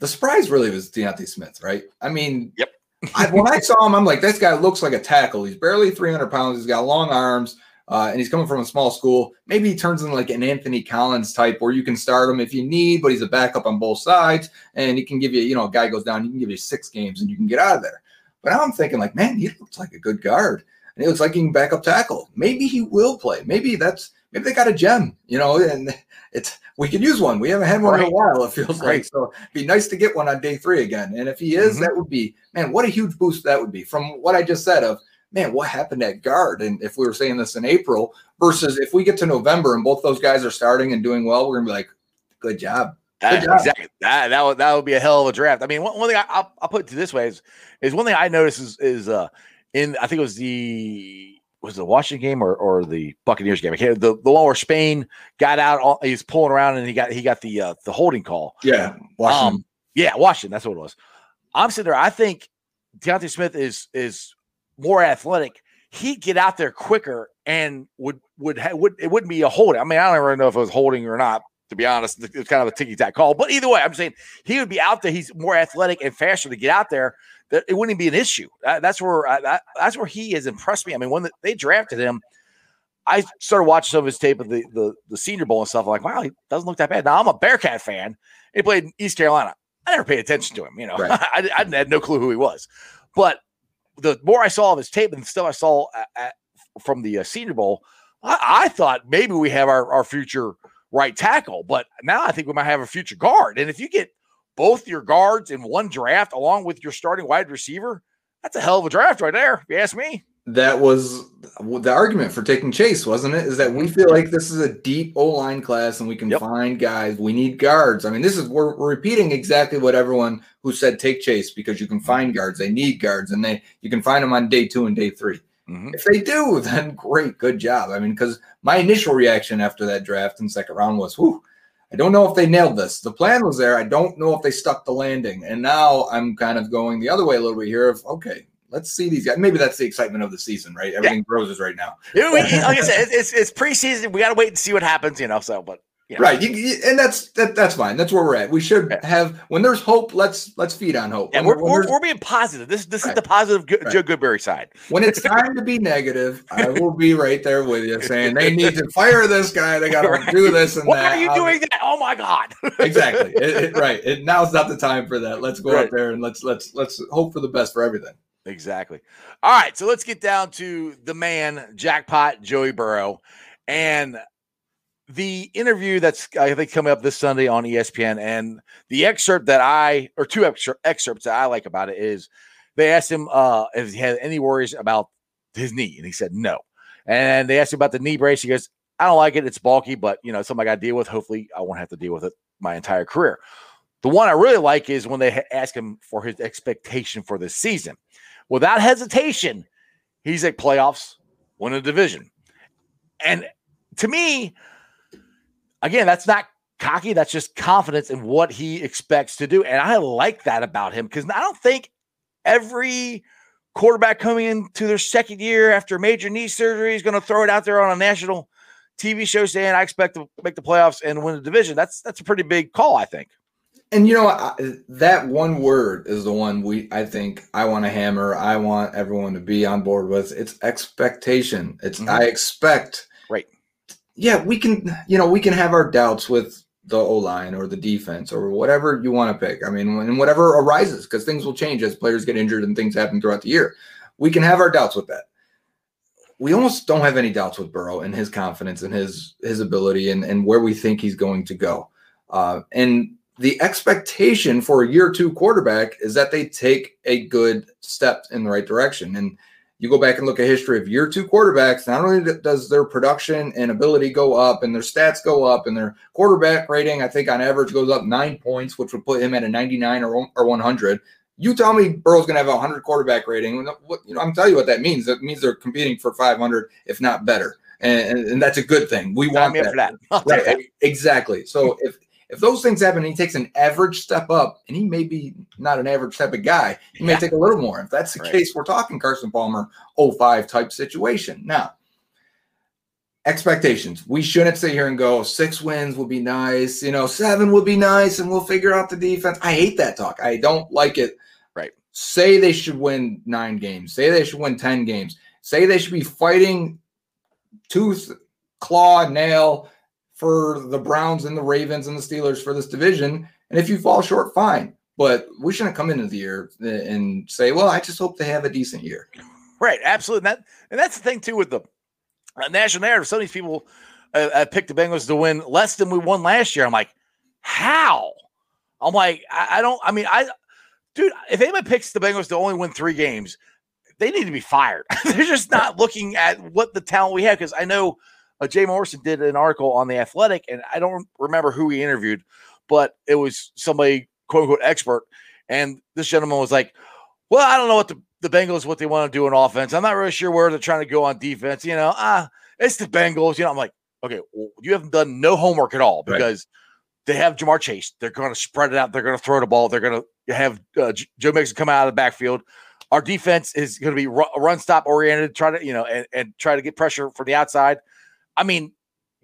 the surprise really was D'Ante Smith, right? I mean, Yep. I, when I saw him, I'm like, this guy looks like a tackle. He's barely 300 pounds. He's got long arms, uh, and he's coming from a small school. Maybe he turns into like an Anthony Collins type, where you can start him if you need, but he's a backup on both sides, and he can give you, you know, a guy goes down, he can give you six games, and you can get out of there. But now I'm thinking, like, man, he looks like a good guard, and he looks like he can back up tackle. Maybe he will play. Maybe that's maybe they got a gem, you know, and it's we could use one. We haven't had one in a while. It feels like so. It'd be nice to get one on day three again. And if he is, Mhm. that would be man. What a huge boost that would be from what I just said of man. What happened at guard? And if we were saying this in April versus if we get to November and both those guys are starting and doing well, we're gonna be like, good job. That, exactly. That that would that would be a hell of a draft. I mean, one, one thing I, I'll, I'll put it this way is is one thing I noticed is is uh in I think it was the was the Washington game or, or the Buccaneers game? The the one where Spain got out, all, he's pulling around and he got he got the uh, the holding call. Yeah, Washington. Um, yeah, Washington. That's what it was. I'm sitting there. I think D'Ante Smith is is more athletic. He'd get out there quicker and would would ha- would it wouldn't be a holding. I mean, I don't even know if it was holding or not. To be honest, it's kind of a ticky tack call. But either way, I'm saying he would be out there. He's more athletic and faster to get out there. That it wouldn't be an issue. That- that's where uh, that, that's where he has impressed me. I mean, when the, they drafted him, I started watching some of his tape of the, the the Senior Bowl and stuff. I'm like, wow, he doesn't look that bad. Now I'm a Bearcat fan. He played in East Carolina. I never paid attention to him. You know, Right. I, I had no clue who he was. But the more I saw of his tape and stuff I saw at, at, from the uh, Senior Bowl, I, I thought maybe we have our, our future right tackle. But now I think we might have a future guard. And if you get both your guards in one draft along with your starting wide receiver, that's a hell of a draft right there. If you ask me. that was the argument for taking Chase, wasn't it? Is that we feel like this is a deep O line class and we can Yep. find guys. We need guards. I mean, this is we're, we're repeating exactly what everyone who said take Chase because you can find guards. They need guards, and they you can find them on day two and day three. Mhm. If they do, then great, good job. I mean, because my initial reaction after that draft in second round was, "Whew, I don't know if they nailed this. The plan was there. I don't know if they stuck the landing." And now I'm kind of going the other way a little bit here. Of okay, let's see these guys. Maybe that's the excitement of the season, right? Everything roses right now, Yeah, we- like I said, it's, it's preseason. We got to wait and see what happens, you know. So, but know. right? You, you- and that's that, that's fine. That's where we're at. We should have when there's hope. Let's let's feed on hope. Yeah, When- we're, we're, we're being positive. This this is the positive Right. Joe Goodberry side. When it's time to be negative, I will be right there with you, saying they need to fire this guy. They got to Right. do this and Why that. are you I'll- doing that? Oh my God! exactly. It- it- right. It, now's not the time for that. Let's go Right. out there and let's let's let's hope for the best for everything. Exactly. All right, so let's get down to the man, jackpot Joey Burrow, and the interview that's I think coming up this Sunday on ESPN. And the excerpt that I, or two excer- excerpts that I like about it is they asked him uh, if he had any worries about his knee, and he said no. And they asked him about the knee brace. He goes, "I don't like it. It's bulky, but you know, it's something I got to deal with. Hopefully, I won't have to deal with it my entire career." The one I really like is when they ask him for his expectation for this season. Without hesitation, he's like playoffs, win a division. And to me, again, that's not cocky. That's just confidence in what he expects to do. And I like that about him because I don't think every quarterback coming into their second year after major knee surgery is going to throw it out there on a national TV show saying, I expect to make the playoffs and win the division. That's that's a pretty big call, I think. And you know I, that one word is the one we I think I want to hammer. I want everyone to be on board with. It's expectation. It's Mhm. I expect. Yeah, we can. You know, we can have our doubts with the O line or the defense or whatever you want to pick. I mean, and whatever arises because things will change as players get injured and things happen throughout the year. We can have our doubts with that. We almost don't have any doubts with Burrow and his confidence and his his ability and and where we think he's going to go. Uh, and the expectation for a year two quarterback is that they take a good step in the right direction. And you go back and look at history of your two quarterbacks, not only does their production and ability go up and their stats go up and their quarterback rating, I think on average goes up nine points, which would put him at a 99 or, or 100. You tell me Burrow's going to have a 100 quarterback rating. What, you know, I'm telling you what that means. That means they're competing for 500, if not better. And, and, that's a good thing. We want that. for that. I'll take that. Right, exactly. So if if those things happen, and he takes an average step up, and he may be not an average type of guy. He may Yeah. take a little more. If that's the Right. case, we're talking Carson Palmer 05 type situation. Now, expectations. We shouldn't sit here and go six wins would be nice. You know, seven would be nice, and we'll figure out the defense. I hate that talk. I don't like it. Right. Say they should win nine games. Say they should win ten games. Say they should be fighting tooth, claw, nail for the Browns and the Ravens and the Steelers for this division. And if you fall short, fine. But we shouldn't come into the year and say, "Well, I just hope they have a decent year." Right, absolutely. And that and that's the thing too with the uh, national narrative. Some of these people uh, uh, picked the Bengals to win less than we won last year. I'm like, how? I'm like, I, I don't. I mean, I, dude, if anybody picks the Bengals to only win three games, they need to be fired. They're just not looking at what the talent we have. Because I know uh, Jay Morrison did an article on the Athletic, and I don't remember who he interviewed, but it was somebody quote unquote expert, and this gentleman was like, "Well, I don't know what the the Bengals what they want to do in offense. I'm not really sure where they're trying to go on defense. You know, ah, it's the Bengals. You know, I'm like, okay, well, you haven't done no homework at all because they have Ja'Marr Chase. They're going to spread it out. They're going to throw the ball. They're going to have uh, Joe Mixon come out of the backfield. Our defense is going to be ru- run stop oriented, try to you know, and, and try to get pressure from the outside. I mean,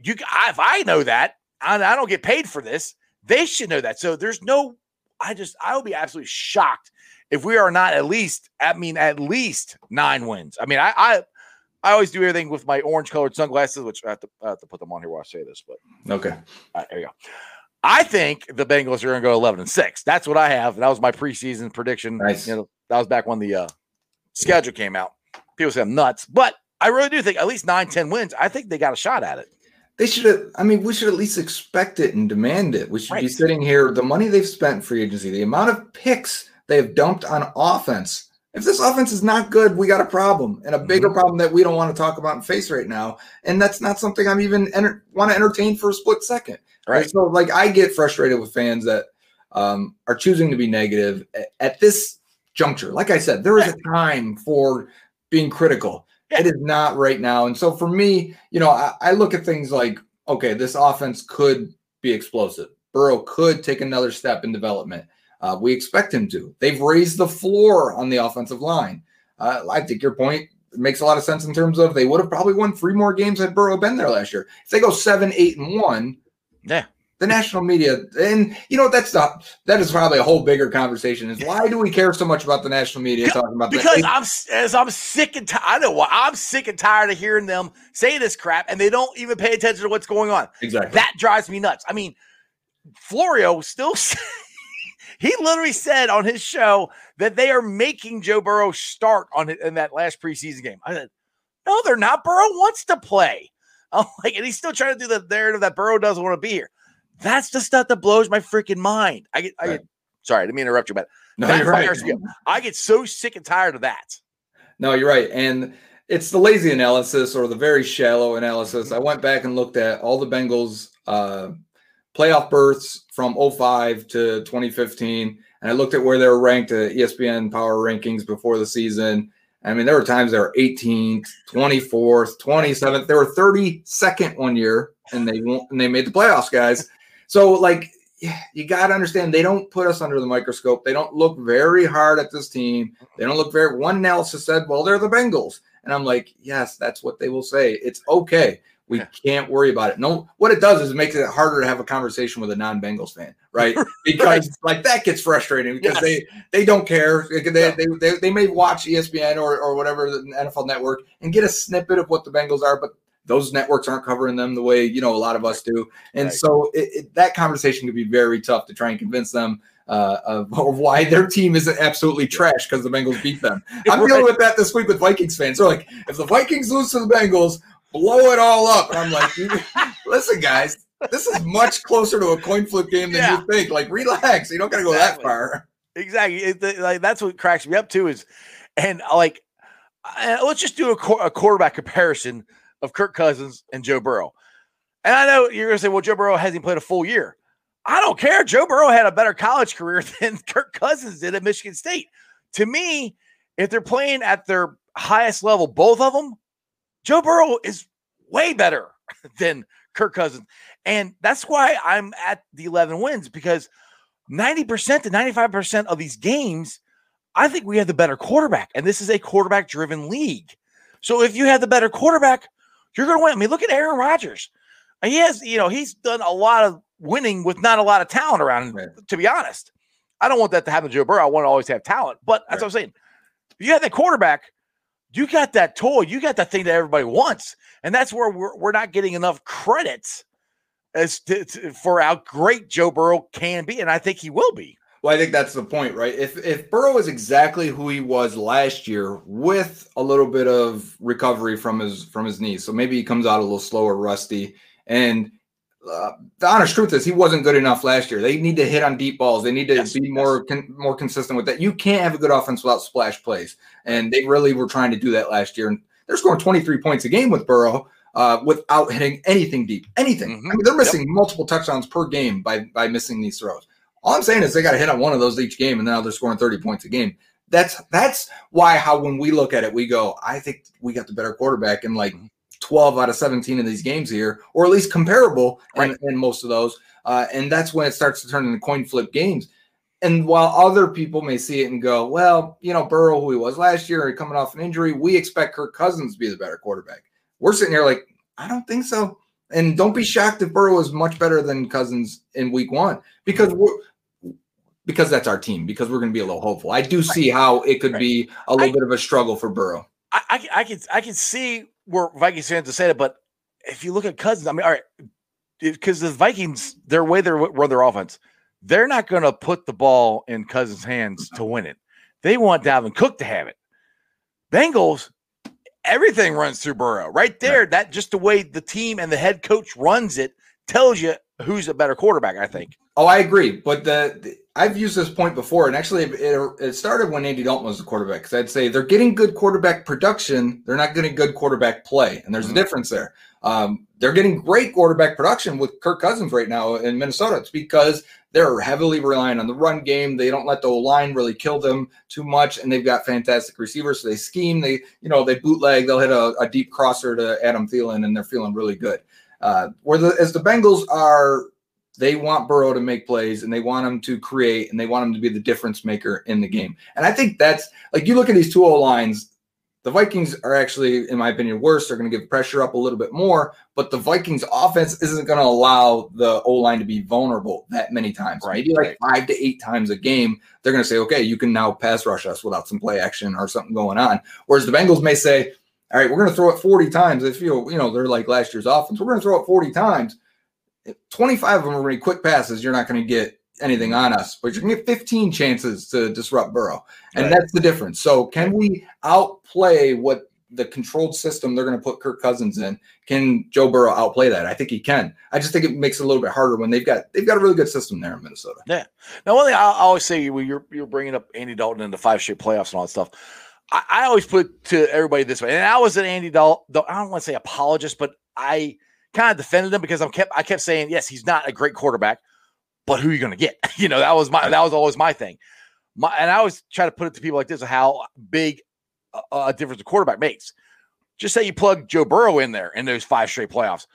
you I, if I know that, I, I don't get paid for this. They should know that. So there's no. I just I will be absolutely shocked if we are not at least. I mean, at least nine wins. I mean, I I, I always do everything with my orange colored sunglasses, which I have, to, I have to put them on here while I say this. But Okay. right, there you go. I think the Bengals are going to go 11 and 6. That's what I have. That was my preseason prediction. Nice. You know, that was back when the uh, schedule came out. People say I'm nuts, but I really do think at least nine, 10 wins. I think they got a shot at it. They should have. I mean, we should at least expect it and demand it. We should be sitting here. The money they've spent free agency, the amount of picks they have dumped on offense. If this offense is not good, we got a problem, and a bigger problem that we don't want to talk about and face right now. And that's not something I'm even enter- want to entertain for a split second. Right. And so, like, I get frustrated with fans that um, are choosing to be negative at, at this juncture. Like I said, there is a time for being critical. It is not right now. And so, for me, you know, I, I look at things like, okay, this offense could be explosive. Burrow could take another step in development. Uh, we expect him to. They've raised the floor on the offensive line. Uh, I think your point makes a lot of sense in terms of they would have probably won three more games had Burrow been there last year. If they go seven, eight, and one, Yeah. The national media and you know that's not that is probably a whole bigger conversation. Is why do we care so much about the national media talking about Because that? I'm as I'm sick and tired. I know why I'm sick and tired of hearing them say this crap, and they don't even pay attention to what's going on. exactly. That drives me nuts. I mean, Florio still he literally said on his show that they are making Joe Burrow start on it in that last preseason game. I said, no, they're not. Burrow wants to play. I'm like, and he's still trying to do the narrative that Burrow doesn't want to be here. That's the stuff that blows my freaking mind. I get, I get sorry, I didn't mean to interrupt you, but no, you're right. fires me up. I get so sick and tired of that. No, you're right. And it's the lazy analysis or the very shallow analysis. I went back and looked at all the Bengals uh, playoff berths from 05 to 2015. And I looked at where they were ranked at ESPN power rankings before the season. I mean, there were times they were 18th, 24th, 27th. They were 32nd one year and they won- and they made the playoffs, guys. So, like, you got to understand they don't put us under the microscope. They don't look very hard at this team. They don't look very. One analysis said, "Well, they're the Bengals," and I'm like, "Yes, that's what they will say. It's okay. We Yeah. can't worry about it." No, what it does is it makes it harder to have a conversation with a non-Bengals fan, right? Because like that gets frustrating because Yes. they they don't care. They, they, they, they, they may watch ESPN or or whatever the NFL Network and get a snippet of what the Bengals are, but those networks aren't covering them the way you know a lot of us do, and Right. so it, it, that conversation can be very tough to try and convince them uh, of, of why their team isn't absolutely trash because the Bengals beat them. I'm Right. dealing with that this week with Vikings fans. They're like, if the Vikings lose to the Bengals, blow it all up. And I'm like, listen, guys, this is much closer to a coin flip game than Yeah. you think. Like, relax. You don't got to go that far. Exactly. It- like that's what cracks me up too. Is and like, uh, let's just do a, qu- a quarterback comparison of Kirk Cousins and Joe Burrow. And I know you're gonna say, well, Joe Burrow hasn't played a full year. I don't care. Joe Burrow had a better college career than Kirk Cousins did at Michigan State. To me, if they're playing at their highest level, both of them, Joe Burrow is way better than Kirk Cousins. And that's why I'm at the 11 wins because 90% to 95% of these games, I think we have the better quarterback. And this is a quarterback driven league. So if you have the better quarterback, you're going to win. I mean, look at Aaron Rodgers. He has, you know, he's done a lot of winning with not a lot of talent around him, Right. to be honest. I don't want that to happen to Joe Burrow. I want to always have talent. But that's what I'm saying. If you have that quarterback, you got that toy, you got that thing that everybody wants. And that's where we're, we're not getting enough credits as to, to- for how great Joe Burrow can be. And I think he will be. Well, I think that's the point, right? If if Burrow is exactly who he was last year, with a little bit of recovery from his from his knees, so maybe he comes out a little slower, rusty. And uh, the honest truth is, he wasn't good enough last year. They need to hit on deep balls. They need to Yes, be more con- more consistent with that. You can't have a good offense without splash plays, and they really were trying to do that last year. And they're scoring 23 points a game with Burrow. Uh, without hitting anything deep, anything. I Mhm. mean, they're Yep. missing multiple touchdowns per game by by missing these throws. All I'm saying is they got to hit on one of those each game, and now they're scoring 30 points a game. that's that's why how when we look at it, we go, I think we got the better quarterback in like 12 out of 17 of these games here, or at least comparable Right. in, in most of those. Uh, and that's when it starts to turn into coin flip games. And while other people may see it and go, well, you know, Burrow, who he was last year, coming off an injury, we expect Kirk Cousins to be the better quarterback. We're sitting here like, I don't think so. And don't be shocked if Burrow is much better than Cousins in week one because we're because that's our team, because we're going to be a little hopeful. I do see how it could Right. be a little I- bit of a struggle for Burrow. I, I, I can I can see where Vikings fans to say that, but if you look at Cousins, I mean, all right, because the Vikings, their way they run their offense, they're not going to put the ball in Cousins' hands to win it. They want Dalvin Cook to have it. Bengals, everything runs through Burrow. Right there, that just the way the team and the head coach runs it tells you who's a better quarterback. I think. Oh, I agree. But the, the- I've used this point before, and actually, it, it started when Andy Dalton was the quarterback. Because I'd say they're getting good quarterback production, they're not getting good quarterback play, and there's Mhm. a difference there. Um, they're getting great quarterback production with Kirk Cousins right now in Minnesota. It's because they're heavily relying on the run game. They don't let the line really kill them too much, and they've got fantastic receivers. So they scheme, they you know they bootleg, they'll hit a, a deep crosser to Adam Thielen, and they're feeling really good. Uh, where the as the Bengals are they want Burrow to make plays and they want him to create and they want him to be the difference maker in the game. And I think that's like you look at these two O lines, the Vikings are actually, in my opinion, worse. They're going to give pressure up a little bit more, but the Vikings offense isn't going to allow the O line to be vulnerable that many times. Right, Maybe like five to eight times a game, they're going to say, okay, you can now pass rush us without some play action or something going on. Whereas the Bengals may say, all right, we're going to throw it 40 times. If you, you know, they're like last year's offense, we're going to throw it 40 times. 25 of them are going to be quick passes. You're not going to get anything on us, but you're going to get 15 chances to disrupt Burrow. And Right. that's the difference. So, can we outplay what the controlled system they're going to put Kirk Cousins in? Can Joe Burrow outplay that? I think he can. I just think it makes it a little bit harder when they've got they've got a really good system there in Minnesota. Yeah. Now, one thing I always say when you're you're bringing up Andy Dalton in the five straight playoffs and all that stuff, I, I always put to everybody this way, and I was an Andy Dalton. I don't want to say apologist, but I kind of defended him because I'm kept I kept saying yes, he's not a great quarterback, but who are you going to get? you know, that was my that was always my thing. My and I always try to put it to people like this: how big a, a difference a quarterback makes. Just say you plug Joe Burrow in there in those five straight playoffs.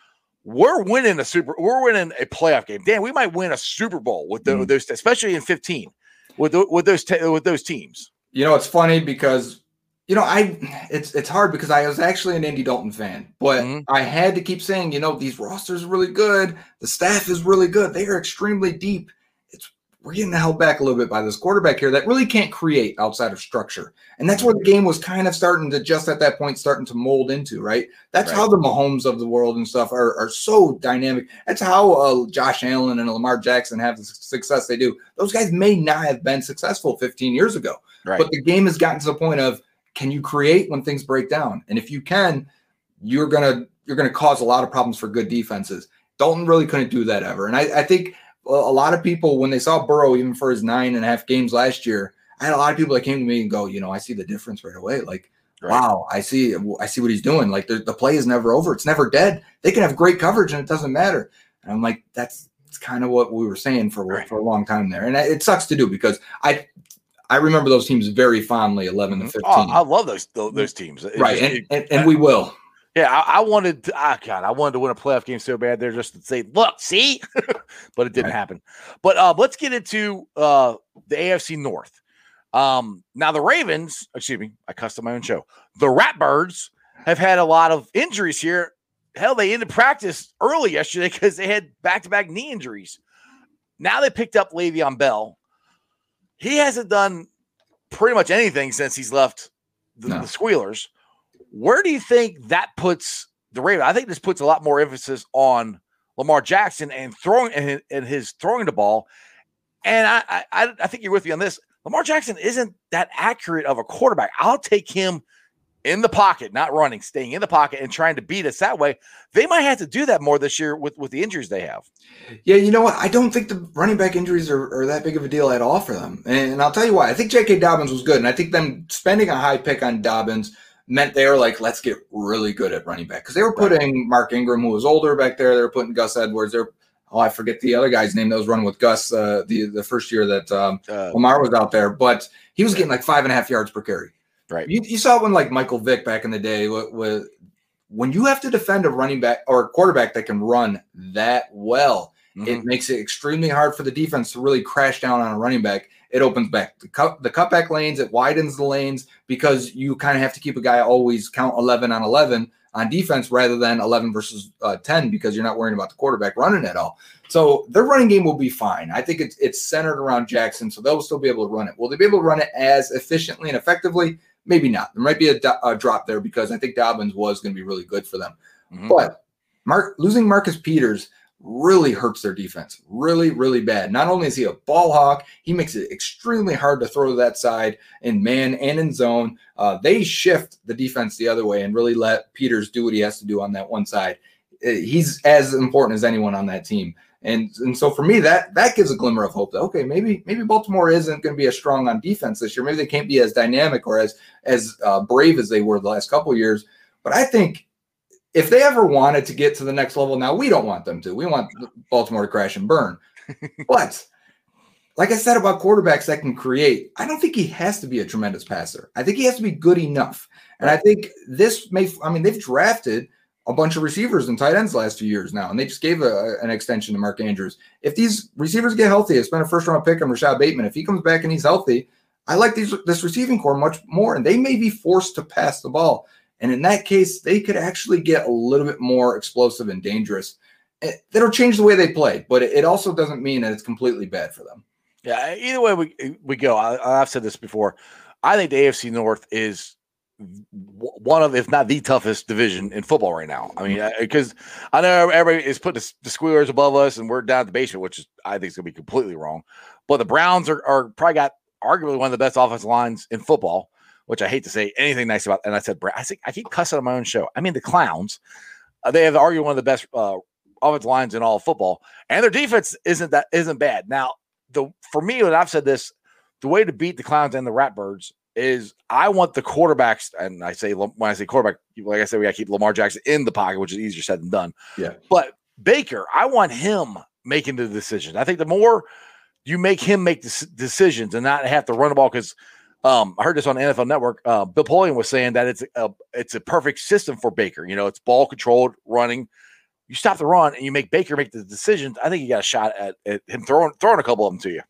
We're winning a super. We're winning a playoff game. Dan, we might win a Super Bowl with, the, Mhm. those, especially in 15, with the, with those te- with those teams. You know, it's funny because you know I it's it's hard because I was actually an Andy Dalton fan, but Mhm. I had to keep saying, you know, these rosters are really good, the staff is really good, they are extremely deep. It's we're getting held back a little bit by this quarterback here that really can't create outside of structure, and that's where the game was kind of starting to just at that point starting to mold into. Right, that's Right. how the Mahomes of the world and stuff are are so dynamic. That's how uh, Josh Allen and Lamar Jackson have the success they do. Those guys may not have been successful 15 years ago. Right. But the game has gotten to the point of can you create when things break down? And if you can, you're gonna you're gonna cause a lot of problems for good defenses. Dalton really couldn't do that ever. And I, I think a lot of people when they saw Burrow even for his nine and a half games last year, I had a lot of people that came to me and go, you know, I see the difference right away. Like, Right. wow, I see I see what he's doing. Like the, the play is never over. It's never dead. They can have great coverage and it doesn't matter. And I'm like, that's it's kind of what we were saying for Right. for a long time there. And it sucks to do because I I remember those teams very fondly, 11 to 15. Oh, I love those those, teams. It right. just- And, and, and we will. yeah, I, I wanted. To, ah, God, I wanted to win a playoff game so bad. There just to say, look, see, but it didn't Right. happen. But uh, let's get into uh, the AFC North. Um, now the Ravens, excuse me, I cussed on my own show. The Ratbirds have had a lot of injuries here. Hell, they ended practice early yesterday because they had back-to-back knee injuries. Now they picked up Le'Veon Bell. He hasn't done pretty much anything since he's left the, No. the Squealers. Where do you think that puts the Ravens? I think this puts a lot more emphasis on Lamar Jackson and throwing and his, and his throwing the ball. And I, I- I I think you're with me on this. Lamar Jackson isn't that accurate of a quarterback. I'll take him in the pocket, not running, staying in the pocket and trying to beat us that way. They might have to do that more this year with with the injuries they have. Yeah, you know what? I don't think the running back injuries are, are that big of a deal at all for them. And, I'll tell you why. I think J.K. Dobbins was good. And I think them spending a high pick on Dobbins meant they were like, let's get really good at running back. Because they were Right. putting Mark Ingram, who was older back there. They were putting Gus Edwards. They're oh, I forget the other guy's name that was running with Gus uh, the the first year that um, Uh, Lamar was out there, but he was getting like five and a half yards per carry. Right. You, you saw it when like Michael Vick back in the day when you have to defend a running back or a quarterback that can run that well, Mhm. it makes it extremely hard for the defense to really crash down on a running back. It opens back the cut the cutback lanes, it widens the lanes because you kind of have to keep a guy always count 11 on 11 on defense rather than 11 versus uh, 10 because you're not worrying about the quarterback running at all. So their running game will be fine. I think it's it's centered around Jackson, so they'll still be able to run it. Will they be able to run it as efficiently and effectively? Maybe not. There might be a, a drop there because I think Dobbins was going to be really good for them. Mhm. But Mark losing Marcus Peters really hurts their defense. Really, really bad. Not only is he a ball hawk, he makes it extremely hard to throw to that side in man and in zone. Uh, they shift the defense the other way and really let Peters do what he has to do on that one side. Uh, He's as important as anyone on that team. And, and so for me, that that gives a glimmer of hope that okay, maybe maybe Baltimore isn't going to be as strong on defense this year. Maybe they can't be as dynamic or as as uh, brave as they were the last couple of years. But I think if they ever wanted to get to the next level, now we don't want them to. We want Baltimore to crash and burn. but like I said about quarterbacks that can create, I don't think he has to be a tremendous passer. I think he has to be good enough. And I think this may, I mean, they've drafted a bunch of receivers and tight ends last few years now, and they just gave a, an extension to Mark Andrews. If these receivers get healthy, I spent a first round pick on Rashod Bateman. If he comes back and he's healthy, I like these this receiving corps much more, and they may be forced to pass the ball. And in that case, they could actually get a little bit more explosive and dangerous. It- That'll change the way they play, but it also doesn't mean that it's completely bad for them. Yeah, either way we we go. I, I've said this before. I think the AFC North is one of, if not the toughest division in football right now. I mean, because I know everybody is putting the, the Squealers above us, and we're down at the basement, which is I think is going to be completely wrong. But the Browns are, are probably got arguably one of the best offensive lines in football, which I hate to say anything nice about. And I said, I think I keep cussing on my own show. I mean, the Clowns, uh, they have arguably one of the best uh, offensive lines in all of football, and their defense isn't that isn't bad. Now, the for me, and I've said this, the way to beat the Clowns and the Ratbirds is I want the quarterbacks, and I say when I say quarterback, like I said, we got to keep Lamar Jackson in the pocket, which is easier said than done. Yeah. But Baker, I want him making the decision. I think the more you make him make the decisions and not have to run the ball, because um, I heard this on NFL Network. Uh, Bill Polian was saying that it's a it's a perfect system for Baker. You know, it's ball controlled, running. You stop the run and you make Baker make the decisions. I think you got a shot at, at him throwing throwing a couple of them to you.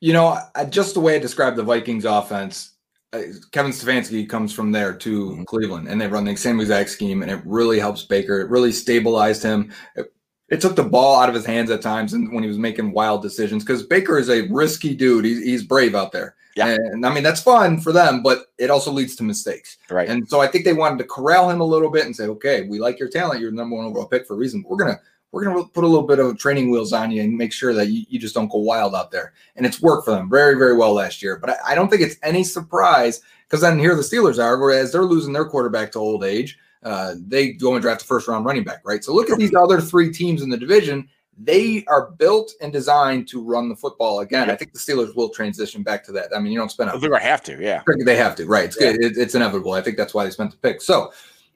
You know, I, just the way I described the Vikings offense, Kevin Stefanski comes from there to Mhm. Cleveland, and they run the same exact scheme, and it really helps Baker. It really stabilized him. It, it took the ball out of his hands at times, and when he was making wild decisions, because Baker is a risky dude. He's, he's brave out there, Yeah. and I mean that's fun for them, but it also leads to mistakes. Right. And so I think they wanted to corral him a little bit and say, okay, we like your talent. You're the number one overall pick for a reason. We're gonna we're gonna put a little bit of training wheels on you and make sure that you, you just don't go wild out there. And it's worked for them very, very well last year. But I, I don't think it's any surprise because then here the Steelers are, whereas they're losing their quarterback to old age. Uh, they go and draft a first round running back, right? So look at these other three teams in the division. They are built and designed to run the football again. I think the Steelers will transition back to that. I mean, you don't spend a They're gonna have to, yeah. they have to, right? It's good. It, it's inevitable. I think that's why they spent the pick. So,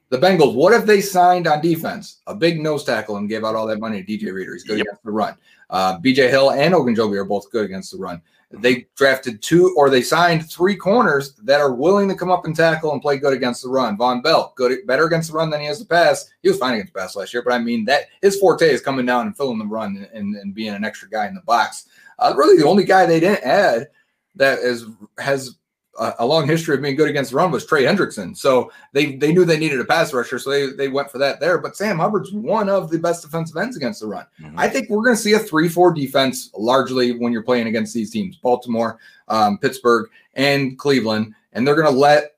the Bengals. What if they signed on defense a big nose tackle and gave out all that money to DJ Reader? He's good Yep. against the run. Uh, BJ Hill and Ogunjobi are both good against the run. They drafted two, or they signed three corners that are willing to come up and tackle and play good against the run. Vonn Bell, good, better against the run than he has the pass. He was fine against the pass last year, but I mean that his forte is coming down and filling the run and, and being an extra guy in the box. Uh, really, the only guy they didn't add that is has a, a long history of being good against the run was Trey Hendrickson. So they they knew they needed a pass rusher, so they they went for that there. But Sam Hubbard's one of the best defensive ends against the run. Mhm. I think we're going to see a 3 4 defense largely when you're playing against these teams Baltimore, um, Pittsburgh, and Cleveland. And they're going to let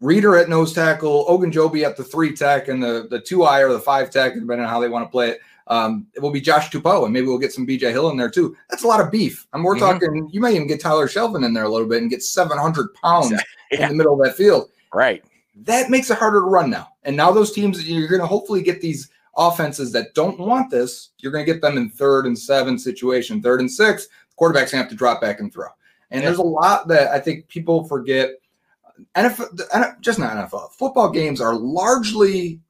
Reader at nose tackle, Ogunjobi at the three tech, and the, the two eye or the five tech, depending on how they want to play it. Um, it will be Josh Tupou, and maybe we'll get some BJ Hill in there too. That's a lot of beef. I mean, we're Mhm. talking, you may even get Tyler Shelvin in there a little bit and get 700 pounds Yeah. in the middle of that field Right. that makes it harder to run now. And now those teams, you're going to hopefully get these offenses that don't want this. You're going to get them in third and seven situation, third and six. Quarterbacks going to have to drop back and throw. And Yeah. there's a lot that I think people forget. NFL, just not NFL. Football games are largely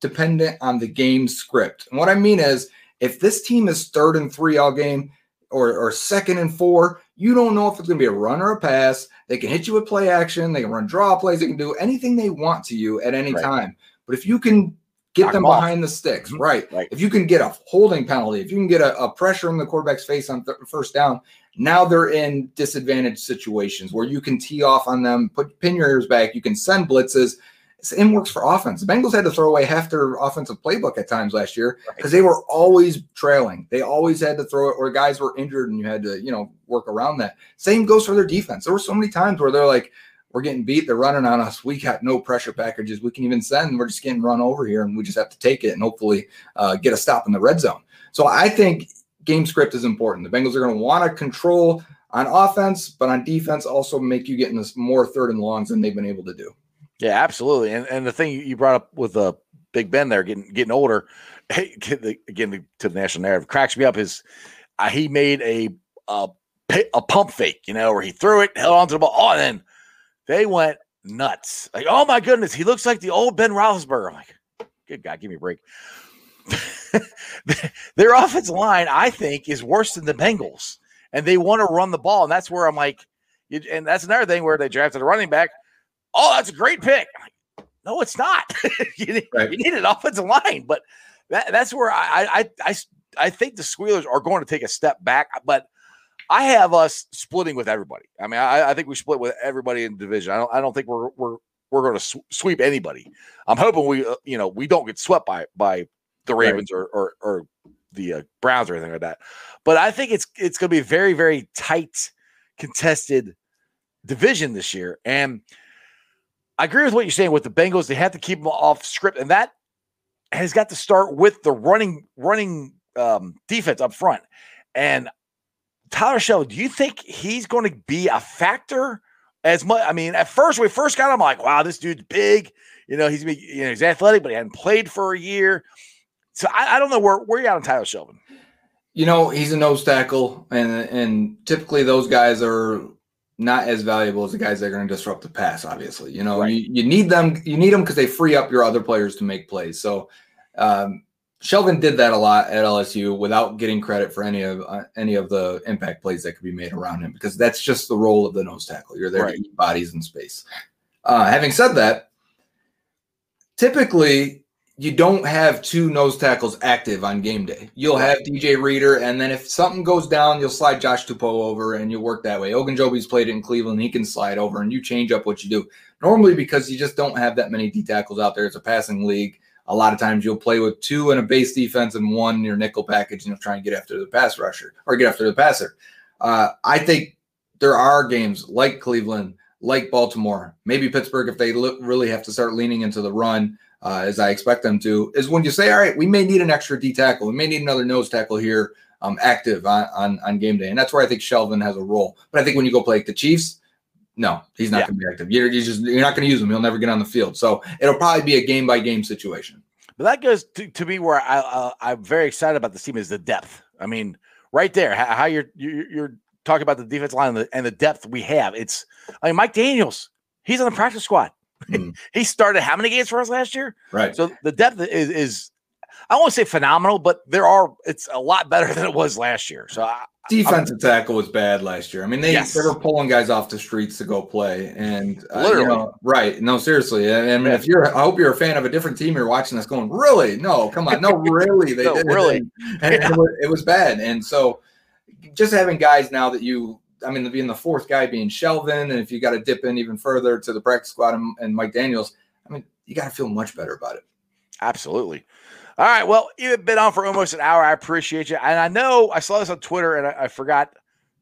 dependent on the game script. And what I mean is, If this team is third and three all game or, or second and four, you don't know if it's going to be a run or a pass. They can hit you with play action. They can run draw plays. They can do anything they want to you at any Right. time. But if you can get Knock them off. behind the sticks, Mhm. right? Right. If you can get a holding penalty, if you can get a, a pressure in the quarterback's face on th- first down, now they're in disadvantaged situations where you can tee off on them, put pin your ears back, you can send blitzes. Same works for offense. The Bengals had to throw away half their offensive playbook at times last year because they were always trailing. They always had to throw it, or guys were injured, and you had to, you know, work around that. Same goes for their defense. There were so many times where they're like, "We're getting beat. They're running on us. We got no pressure packages. We can even send. We're just getting run over here, and we just have to take it and hopefully uh, get a stop in the red zone." So I think game script is important. The Bengals are going to want to control on offense, but on defense also make you get in this more third and longs than they've been able to do. Yeah, absolutely. And and the thing you brought up with uh, Big Ben there getting getting older, hey, the- again to the national narrative cracks me up. Is uh, he made a a a pump fake, you know, where he threw it, held onto the ball, oh, and then they went nuts. Like, oh my goodness, he looks like the old Ben Roethlisberger. I'm like, good God, give me a break. Their offensive line, I think, is worse than the Bengals, and they want to run the ball, and that's where I'm like, and that's another thing where they drafted a running back. Oh, that's a great pick. Like, no, it's not. you, need, Right. you need an offensive line, but that, that's where I, I, I, I think the Squealers are going to take a step back. But I have us splitting with everybody. I mean, I, I think we split with everybody in the division. I don't, I don't think we're we're we're going to sw- sweep anybody. I'm hoping we, uh, you know, we don't get swept by by the Right. Ravens or or, or the uh, Browns or anything like that. But I think it's it's going to be a very very tight contested division this year, and I agree with what you're saying with the Bengals. They have to keep them off script, and that has got to start with the running running um, defense up front. And Tyler Shell, do you think he's going to be a factor as much? I mean, at first when we first got him, I'm like, wow, this dude's big. You know, he's you know he's athletic, but he hadn't played for a year. So I, I don't know where where you at on Tyler Shelvin. You know, he's a nose tackle, and and typically those guys are not as valuable as the guys that are going to disrupt the pass. Obviously, you know, Right. you, you need them. You need them because they free up your other players to make plays. So, um, Shelvin did that a lot at LSU without getting credit for any of uh, any of the impact plays that could be made around him because that's just the role of the nose tackle. You're there Right. to eat bodies in space. Uh, having said that, typically you don't have two nose tackles active on game day. You'll have DJ Reader, and then if something goes down, you'll slide Josh Tupou over, and you work that way. Ogunjobi's played it in Cleveland; he can slide over, and you change up what you do. Normally, because you just don't have that many D tackles out there, it's a passing league. A lot of times, you'll play with two in a base defense and one in your nickel package, and you'll try and get after the pass rusher or get after the passer. Uh, I think there are games like Cleveland, like Baltimore, maybe Pittsburgh, if they look, really have to start leaning into the run uh, as I expect them to, is when you say, all right, we may need an extra D tackle, we may need another nose tackle here um, active on, on on game day, and that's where I think Shelvin has a role. But I think when you go play like the Chiefs, no, he's not Yeah. going to be active. You're, you're just you're not going to use him. He'll never get on the field. So it'll probably be a game by game situation. But that goes to, to me where I, uh, I'm very excited about this team is the depth. I mean, right there, how, how you're, you're you're talking about the defense line and the, and the depth we have. It's I mean, Mike Daniels, he's on the practice squad. Mm. he started how many games for us last year? Right. So the depth is is I won't say phenomenal, but there are it's a lot better than it was last year. So I, Defensive tackle was bad last year. I mean, they, Yes. they were pulling guys off the streets to go play, and uh, you Literally. know, right? No, seriously. I I mean, if you're, I hope you're a fan of a different team. You're watching this, going, really? No, come on, no, really? They No, did really. and, and it, was, it was bad. And so, just having guys now that you, I mean, being the fourth guy being Shelvin, and if you got to dip in even further to the practice squad and, and Mike Daniels, I mean, you got to feel much better about it. Absolutely. All right. Well, you've been on for almost an hour. I appreciate you. And I know I saw this on Twitter and I, I forgot.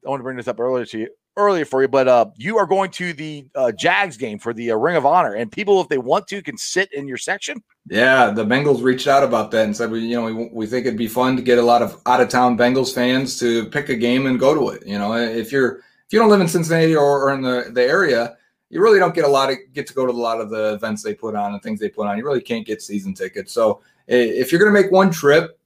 I want to bring this up earlier to you earlier for you, but uh, you are going to the uh, Jags game for the uh, Ring of Honor, and people, if they want to, can sit in your section. Yeah, the Bengals reached out about that and said, we, you know, we, we think it'd be fun to get a lot of out of town Bengals fans to pick a game and go to it. You know, if you're if you don't live in Cincinnati or, or in the, the area, you really don't get a lot of get to go to a lot of the events they put on and things they put on. You really can't get season tickets. So if you're going to make one trip,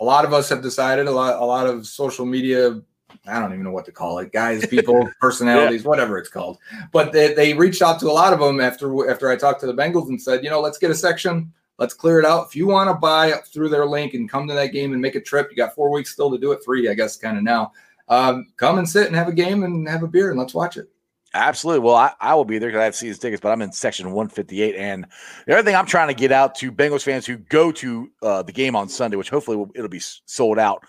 a lot of us have decided a lot a lot of social media. I don't even know what to call it, guys, people, personalities, whatever it's called. But they, they reached out to a lot of them after after I talked to the Bengals and said, you know, let's get a section Let's clear it out. If you want to buy through their link and come to that game and make a trip, you got four weeks still to do it. Three, I guess, kind of now. Um, come and sit and have a game and have a beer and let's watch it. Absolutely. Well, I, I will be there because I have season tickets, but I'm in section 158. And the other thing I'm trying to get out to Bengals fans who go to uh, the game on Sunday, which hopefully will, it'll be sold out.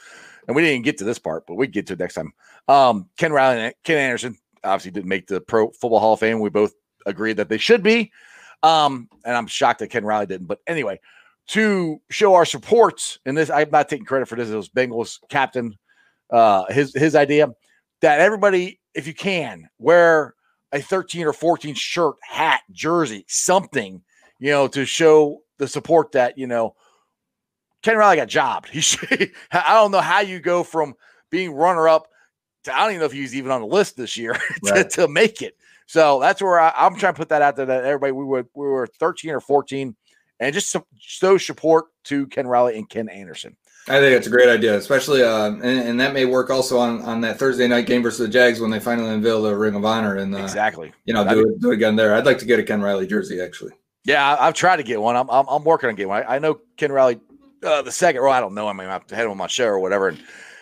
And we didn't get to this part, but we get to it next time. Um, Ken Riley and Ken Anderson obviously didn't make the Pro Football Hall of Fame. We both agreed that they should be. Um, and I'm shocked that Ken Riley didn't. But anyway, to show our support, in this I'm not taking credit for this, it was Bengals captain, uh, his his idea that everybody, if you can, wear a 13 or 14 shirt, hat, jersey, something, you know, to show the support that, you know, Ken Riley got jobbed. He should, I don't know how you go from being runner up to, I don't even know if he's even on the list this year to, Right. to make it. So that's where I, I'm trying to put that out there that everybody, we were, we were 13 or 14 and just so, show support to Ken Riley and Ken Anderson. I think it's a great idea, especially, uh, and, and that may work also on, on that Thursday night game versus the Jags when they finally unveil the Ring of Honor and, uh, exactly. you know, That'd do it, do it again there. I'd like to get a Ken Riley jersey, actually. Yeah, I, I've tried to get one. I'm, I'm, I'm working on getting one. I, I know Ken Riley, uh, the second, row. I don't know. I mean, I've had him on my show or whatever. And,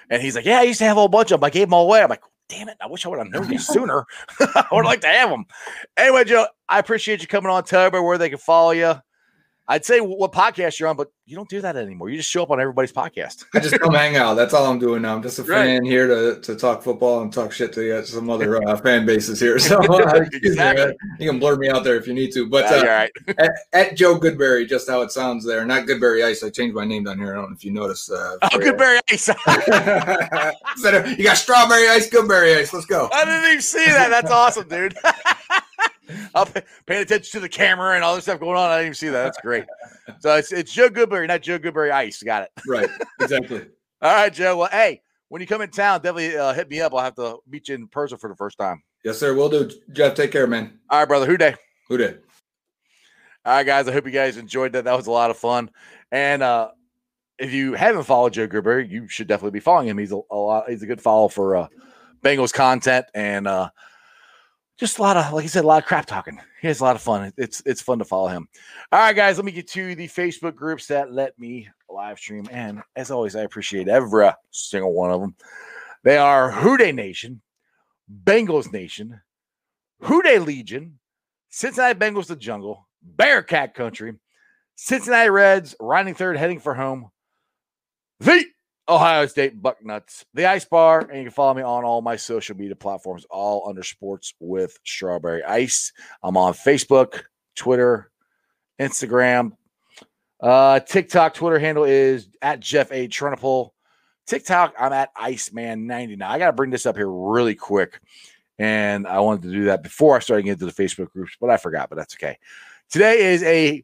and he's like, Yeah, I used to have a whole bunch of them. I gave them all away. I'm like, Damn it. I wish I would have known you sooner. I would like to have them. Anyway, Joe, I appreciate you coming on. Tell everybody where they can follow you. I'd say what podcast you're on, but you don't do that anymore. You just show up on everybody's podcast. I just come hang out. That's all I'm doing now. I'm just a Right. fan here to, to talk football and talk shit to some other uh, fan bases here. So uh, me, Exactly. you can blur me out there if you need to. But uh, right. at, at Joe Goodberry, just how it sounds there. Not Goodberry Ice. I changed my name down here. I don't know if you noticed. Uh, Oh. Goodberry Ice. You got strawberry ice, Goodberry ice. Let's go. I didn't even see that. That's awesome, dude. I'm pay- paying attention to the camera and all this stuff going on. I didn't even see that. That's great. So it's it's Joe Goodberry, not Joe Goodberry Ice. Got it. Right. Exactly. All right, Joe. Well, hey, when you come in town, definitely uh, hit me up. I'll have to meet you in person for the first time. Yes, sir. We'll do. Jeff, take care, man. All right, brother. Who Dey? Who did? All right, guys. I hope you guys enjoyed that. That was a lot of fun. And uh, if you haven't followed Joe Goodberry, you should definitely be following him. He's a, a lot. He's a good follow for uh, Bengals content and uh, just a lot of, like I said, a lot of crap talking. He has a lot of fun. It's it's fun to follow him. All right, guys. Let me get to the Facebook groups that let me live stream. And as always, I appreciate every single one of them. They are Who Dey Nation, Bengals Nation, Who Dey Legion, Cincinnati Bengals the Jungle, Bearcat Country, Cincinnati Reds riding third, heading for home, the Ohio State Bucknuts, the Ice Bar, and you can follow me on all my social media platforms, all under Sports with Strawberry Ice. I'm on Facebook, Twitter, Instagram, uh, TikTok. Twitter handle is at Jeff A. Trinipole. TikTok, I'm at Iceman90. Now, I got to bring this up here really quick. And I wanted to do that before I started getting into the Facebook groups, but I forgot, but that's okay. Today is a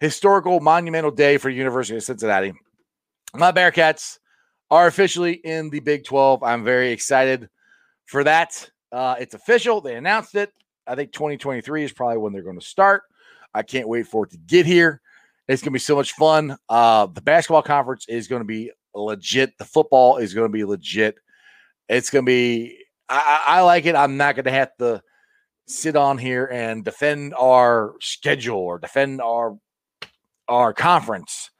historical, monumental day for the University of Cincinnati. My Bearcats are officially in the Big 12. I'm very excited for that. Uh, it's official. They announced it. I think 2023 is probably when they're going to start. I can't wait for it to get here. It's going to be so much fun. Uh, the basketball conference is going to be legit. The football is going to be legit. It's going to be, I, I like it. I'm not going to have to sit on here and defend our schedule or defend our our conference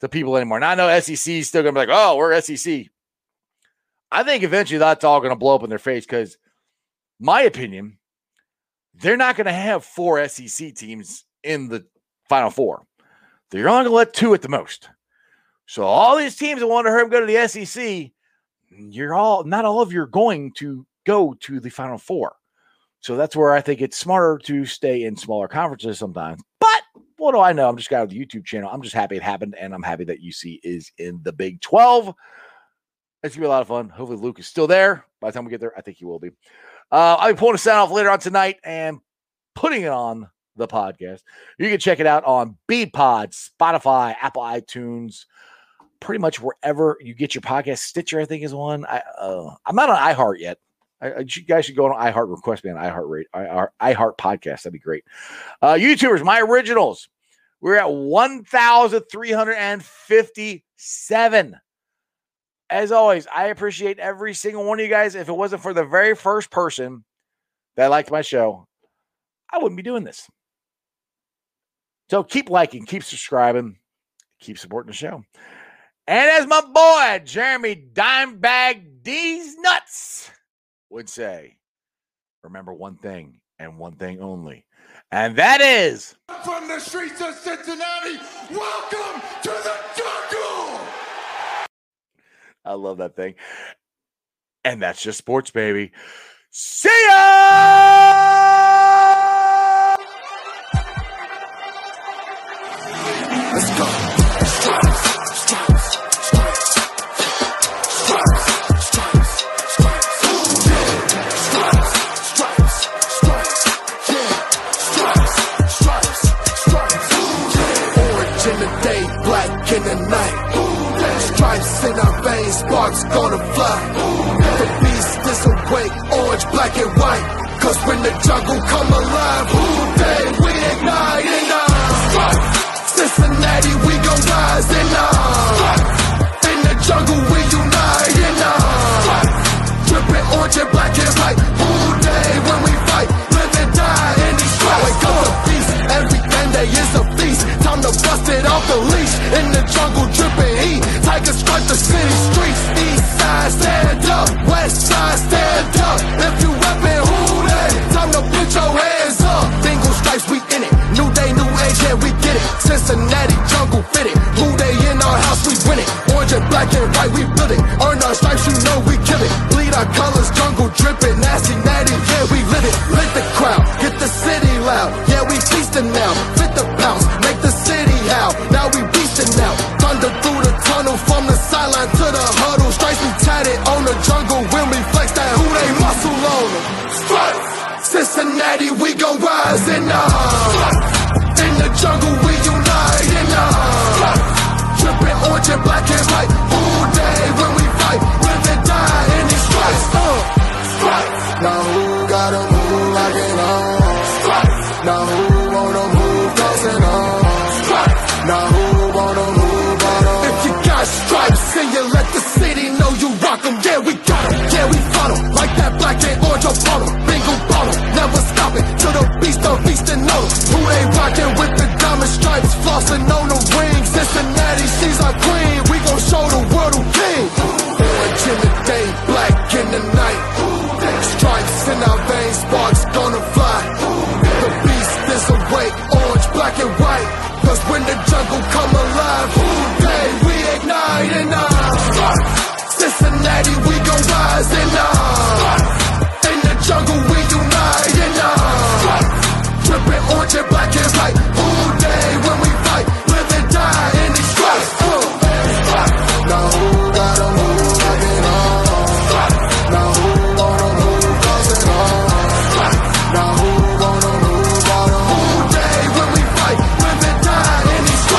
to people anymore. And I know SEC is still going to be like, oh, we're SEC. I think eventually that's all going to blow up in their face because, my opinion, they're not going to have four SEC teams in the Final Four. They're only going to let two at the most. So all these teams that want to hurt them go to the SEC, you're all not all of you are going to go to the Final Four. So that's where I think it's smarter to stay in smaller conferences sometimes. What do I know? I'm just got the YouTube channel. I'm just happy it happened, and I'm happy that UC is in the Big 12. It's gonna be a lot of fun. Hopefully, Luke is still there by the time we get there. I think he will be. Uh, I'll be pulling a sound off later on tonight and putting it on the podcast. You can check it out on Pod, Spotify, Apple iTunes, pretty much wherever you get your podcast. Stitcher, I think, is one. I uh, I'm not on iHeart yet. I, I, you guys should go on iHeart request me on iHeart rate iHeart, iHeart podcast. That'd be great. Uh, YouTubers, my originals. We're at 1,357. As always, I appreciate every single one of you guys. If it wasn't for the very first person that liked my show, I wouldn't be doing this. So keep liking, keep subscribing, keep supporting the show. And as my boy Jeremy Dimebag D's nuts would say, remember one thing and one thing only, and that is from the streets of Cincinnati. Welcome to the jungle. I love that thing, and that's just sports, baby. See ya. Let's go. day, black in the night. Stripes in our veins, sparks gonna fly. The beast is awake, orange, black and white. Cause when the jungle come alive, Who Dey we ignite in our stripes. Cincinnati, we gon' rise in our. In the jungle, we unite in our. Drippin' orange and black and white.